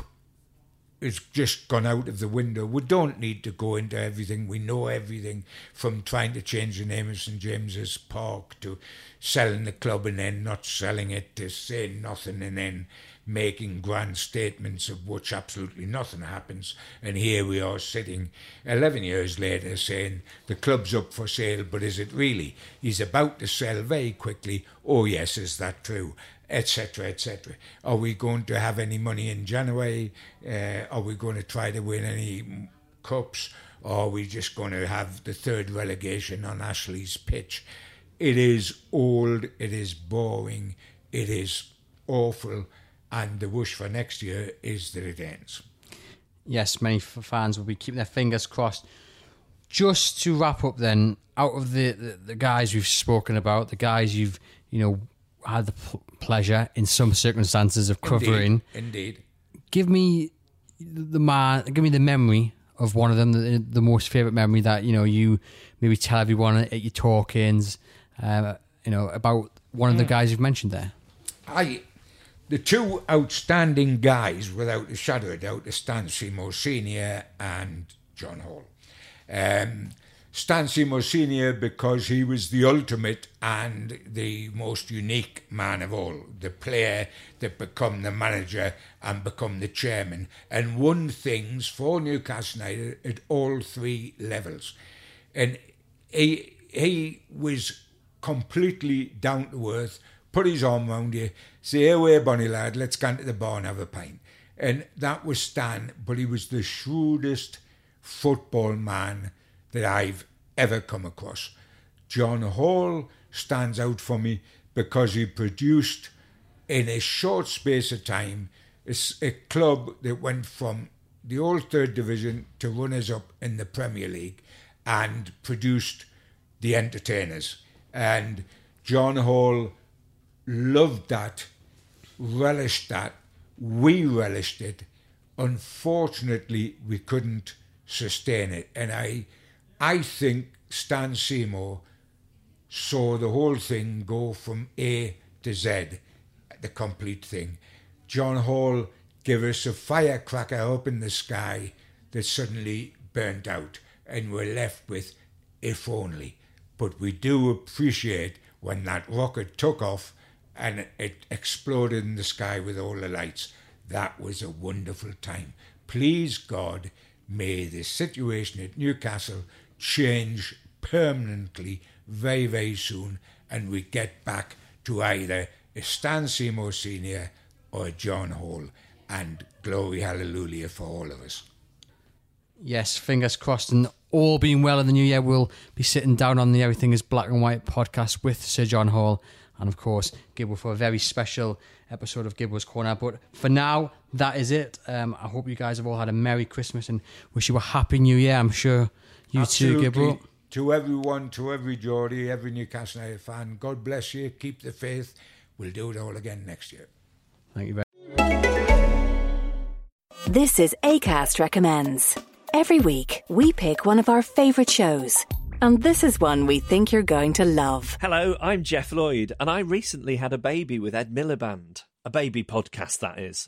is just gone out of the window. We don't need to go into everything. We know everything from trying to change the name of St James's Park to selling the club and then not selling it to saying nothing and then making grand statements of which absolutely nothing happens. And here we are sitting 11 years later saying the club's up for sale, but is it really? He's about to sell very quickly. Oh, yes, is that true? Etc., etc. Are we going to have any money in January? Uh, are we going to try to win any cups? Or are we just going to have the third relegation on Ashley's pitch? It is old, it is boring, it is awful, and the wish for next year is that it ends. Yes, many fans will be keeping their fingers crossed. Just to wrap up, then, out of the, the, the guys we've spoken about, the guys you've you know had the pleasure in some circumstances of covering. Indeed. Indeed. Give me the man. Give me the memory of one of them. The, the most favorite memory that you know you maybe tell everyone at your talkings. Uh, you know about one of the hmm. guys you've mentioned there. I, the two outstanding guys, without a shadow of doubt, are Stan Seymour Senior and John Hall. Um, Stan Seymour Senior because he was the ultimate and the most unique man of all, the player that become the manager and become the chairman and won things for Newcastle United at all three levels. And he he was completely down to earth, put his arm round you, say, Here, way, Bonnie lad, let's go into the bar and have a pint. And that was Stan, but he was the shrewdest football man that I've ever come across. John Hall stands out for me because he produced in a short space of time a, club that went from the old third division to runners up in the Premier League and produced the entertainers. And John Hall loved that, relished that. We relished it. Unfortunately, we couldn't sustain it. And I I think Stan Seymour saw the whole thing go from A to Z, the complete thing. John Hall gave us a firecracker up in the sky that suddenly burnt out, and we're left with if only. But we do appreciate when that rocket took off and it exploded in the sky with all the lights. That was a wonderful time. Please God, may the situation at Newcastle change permanently very, very soon and we get back to either a Stan Seymour Sr. or a John Hall. And glory hallelujah for all of us. Yes, fingers crossed. And all being well in the new year, we'll be sitting down on the Everything is Black and White podcast with Sir John Hall and, of course, Gibbo for a very special episode of Gibbo's Corner. But for now, that is it. Um, I hope you guys have all had a Merry Christmas and wish you a Happy New Year. I'm sure you Absolutely. too, Gibbo. To everyone, to every Geordie, every Newcastle United fan, God bless you. Keep the faith. We'll do it all again next year. Thank you very much. This is ACAST Recommends. Every week, we pick one of our favourite shows. And this is one we think you're going to love. Hello, I'm Geoff Lloyd, and I recently had a baby with Ed Miliband. A baby podcast, that is.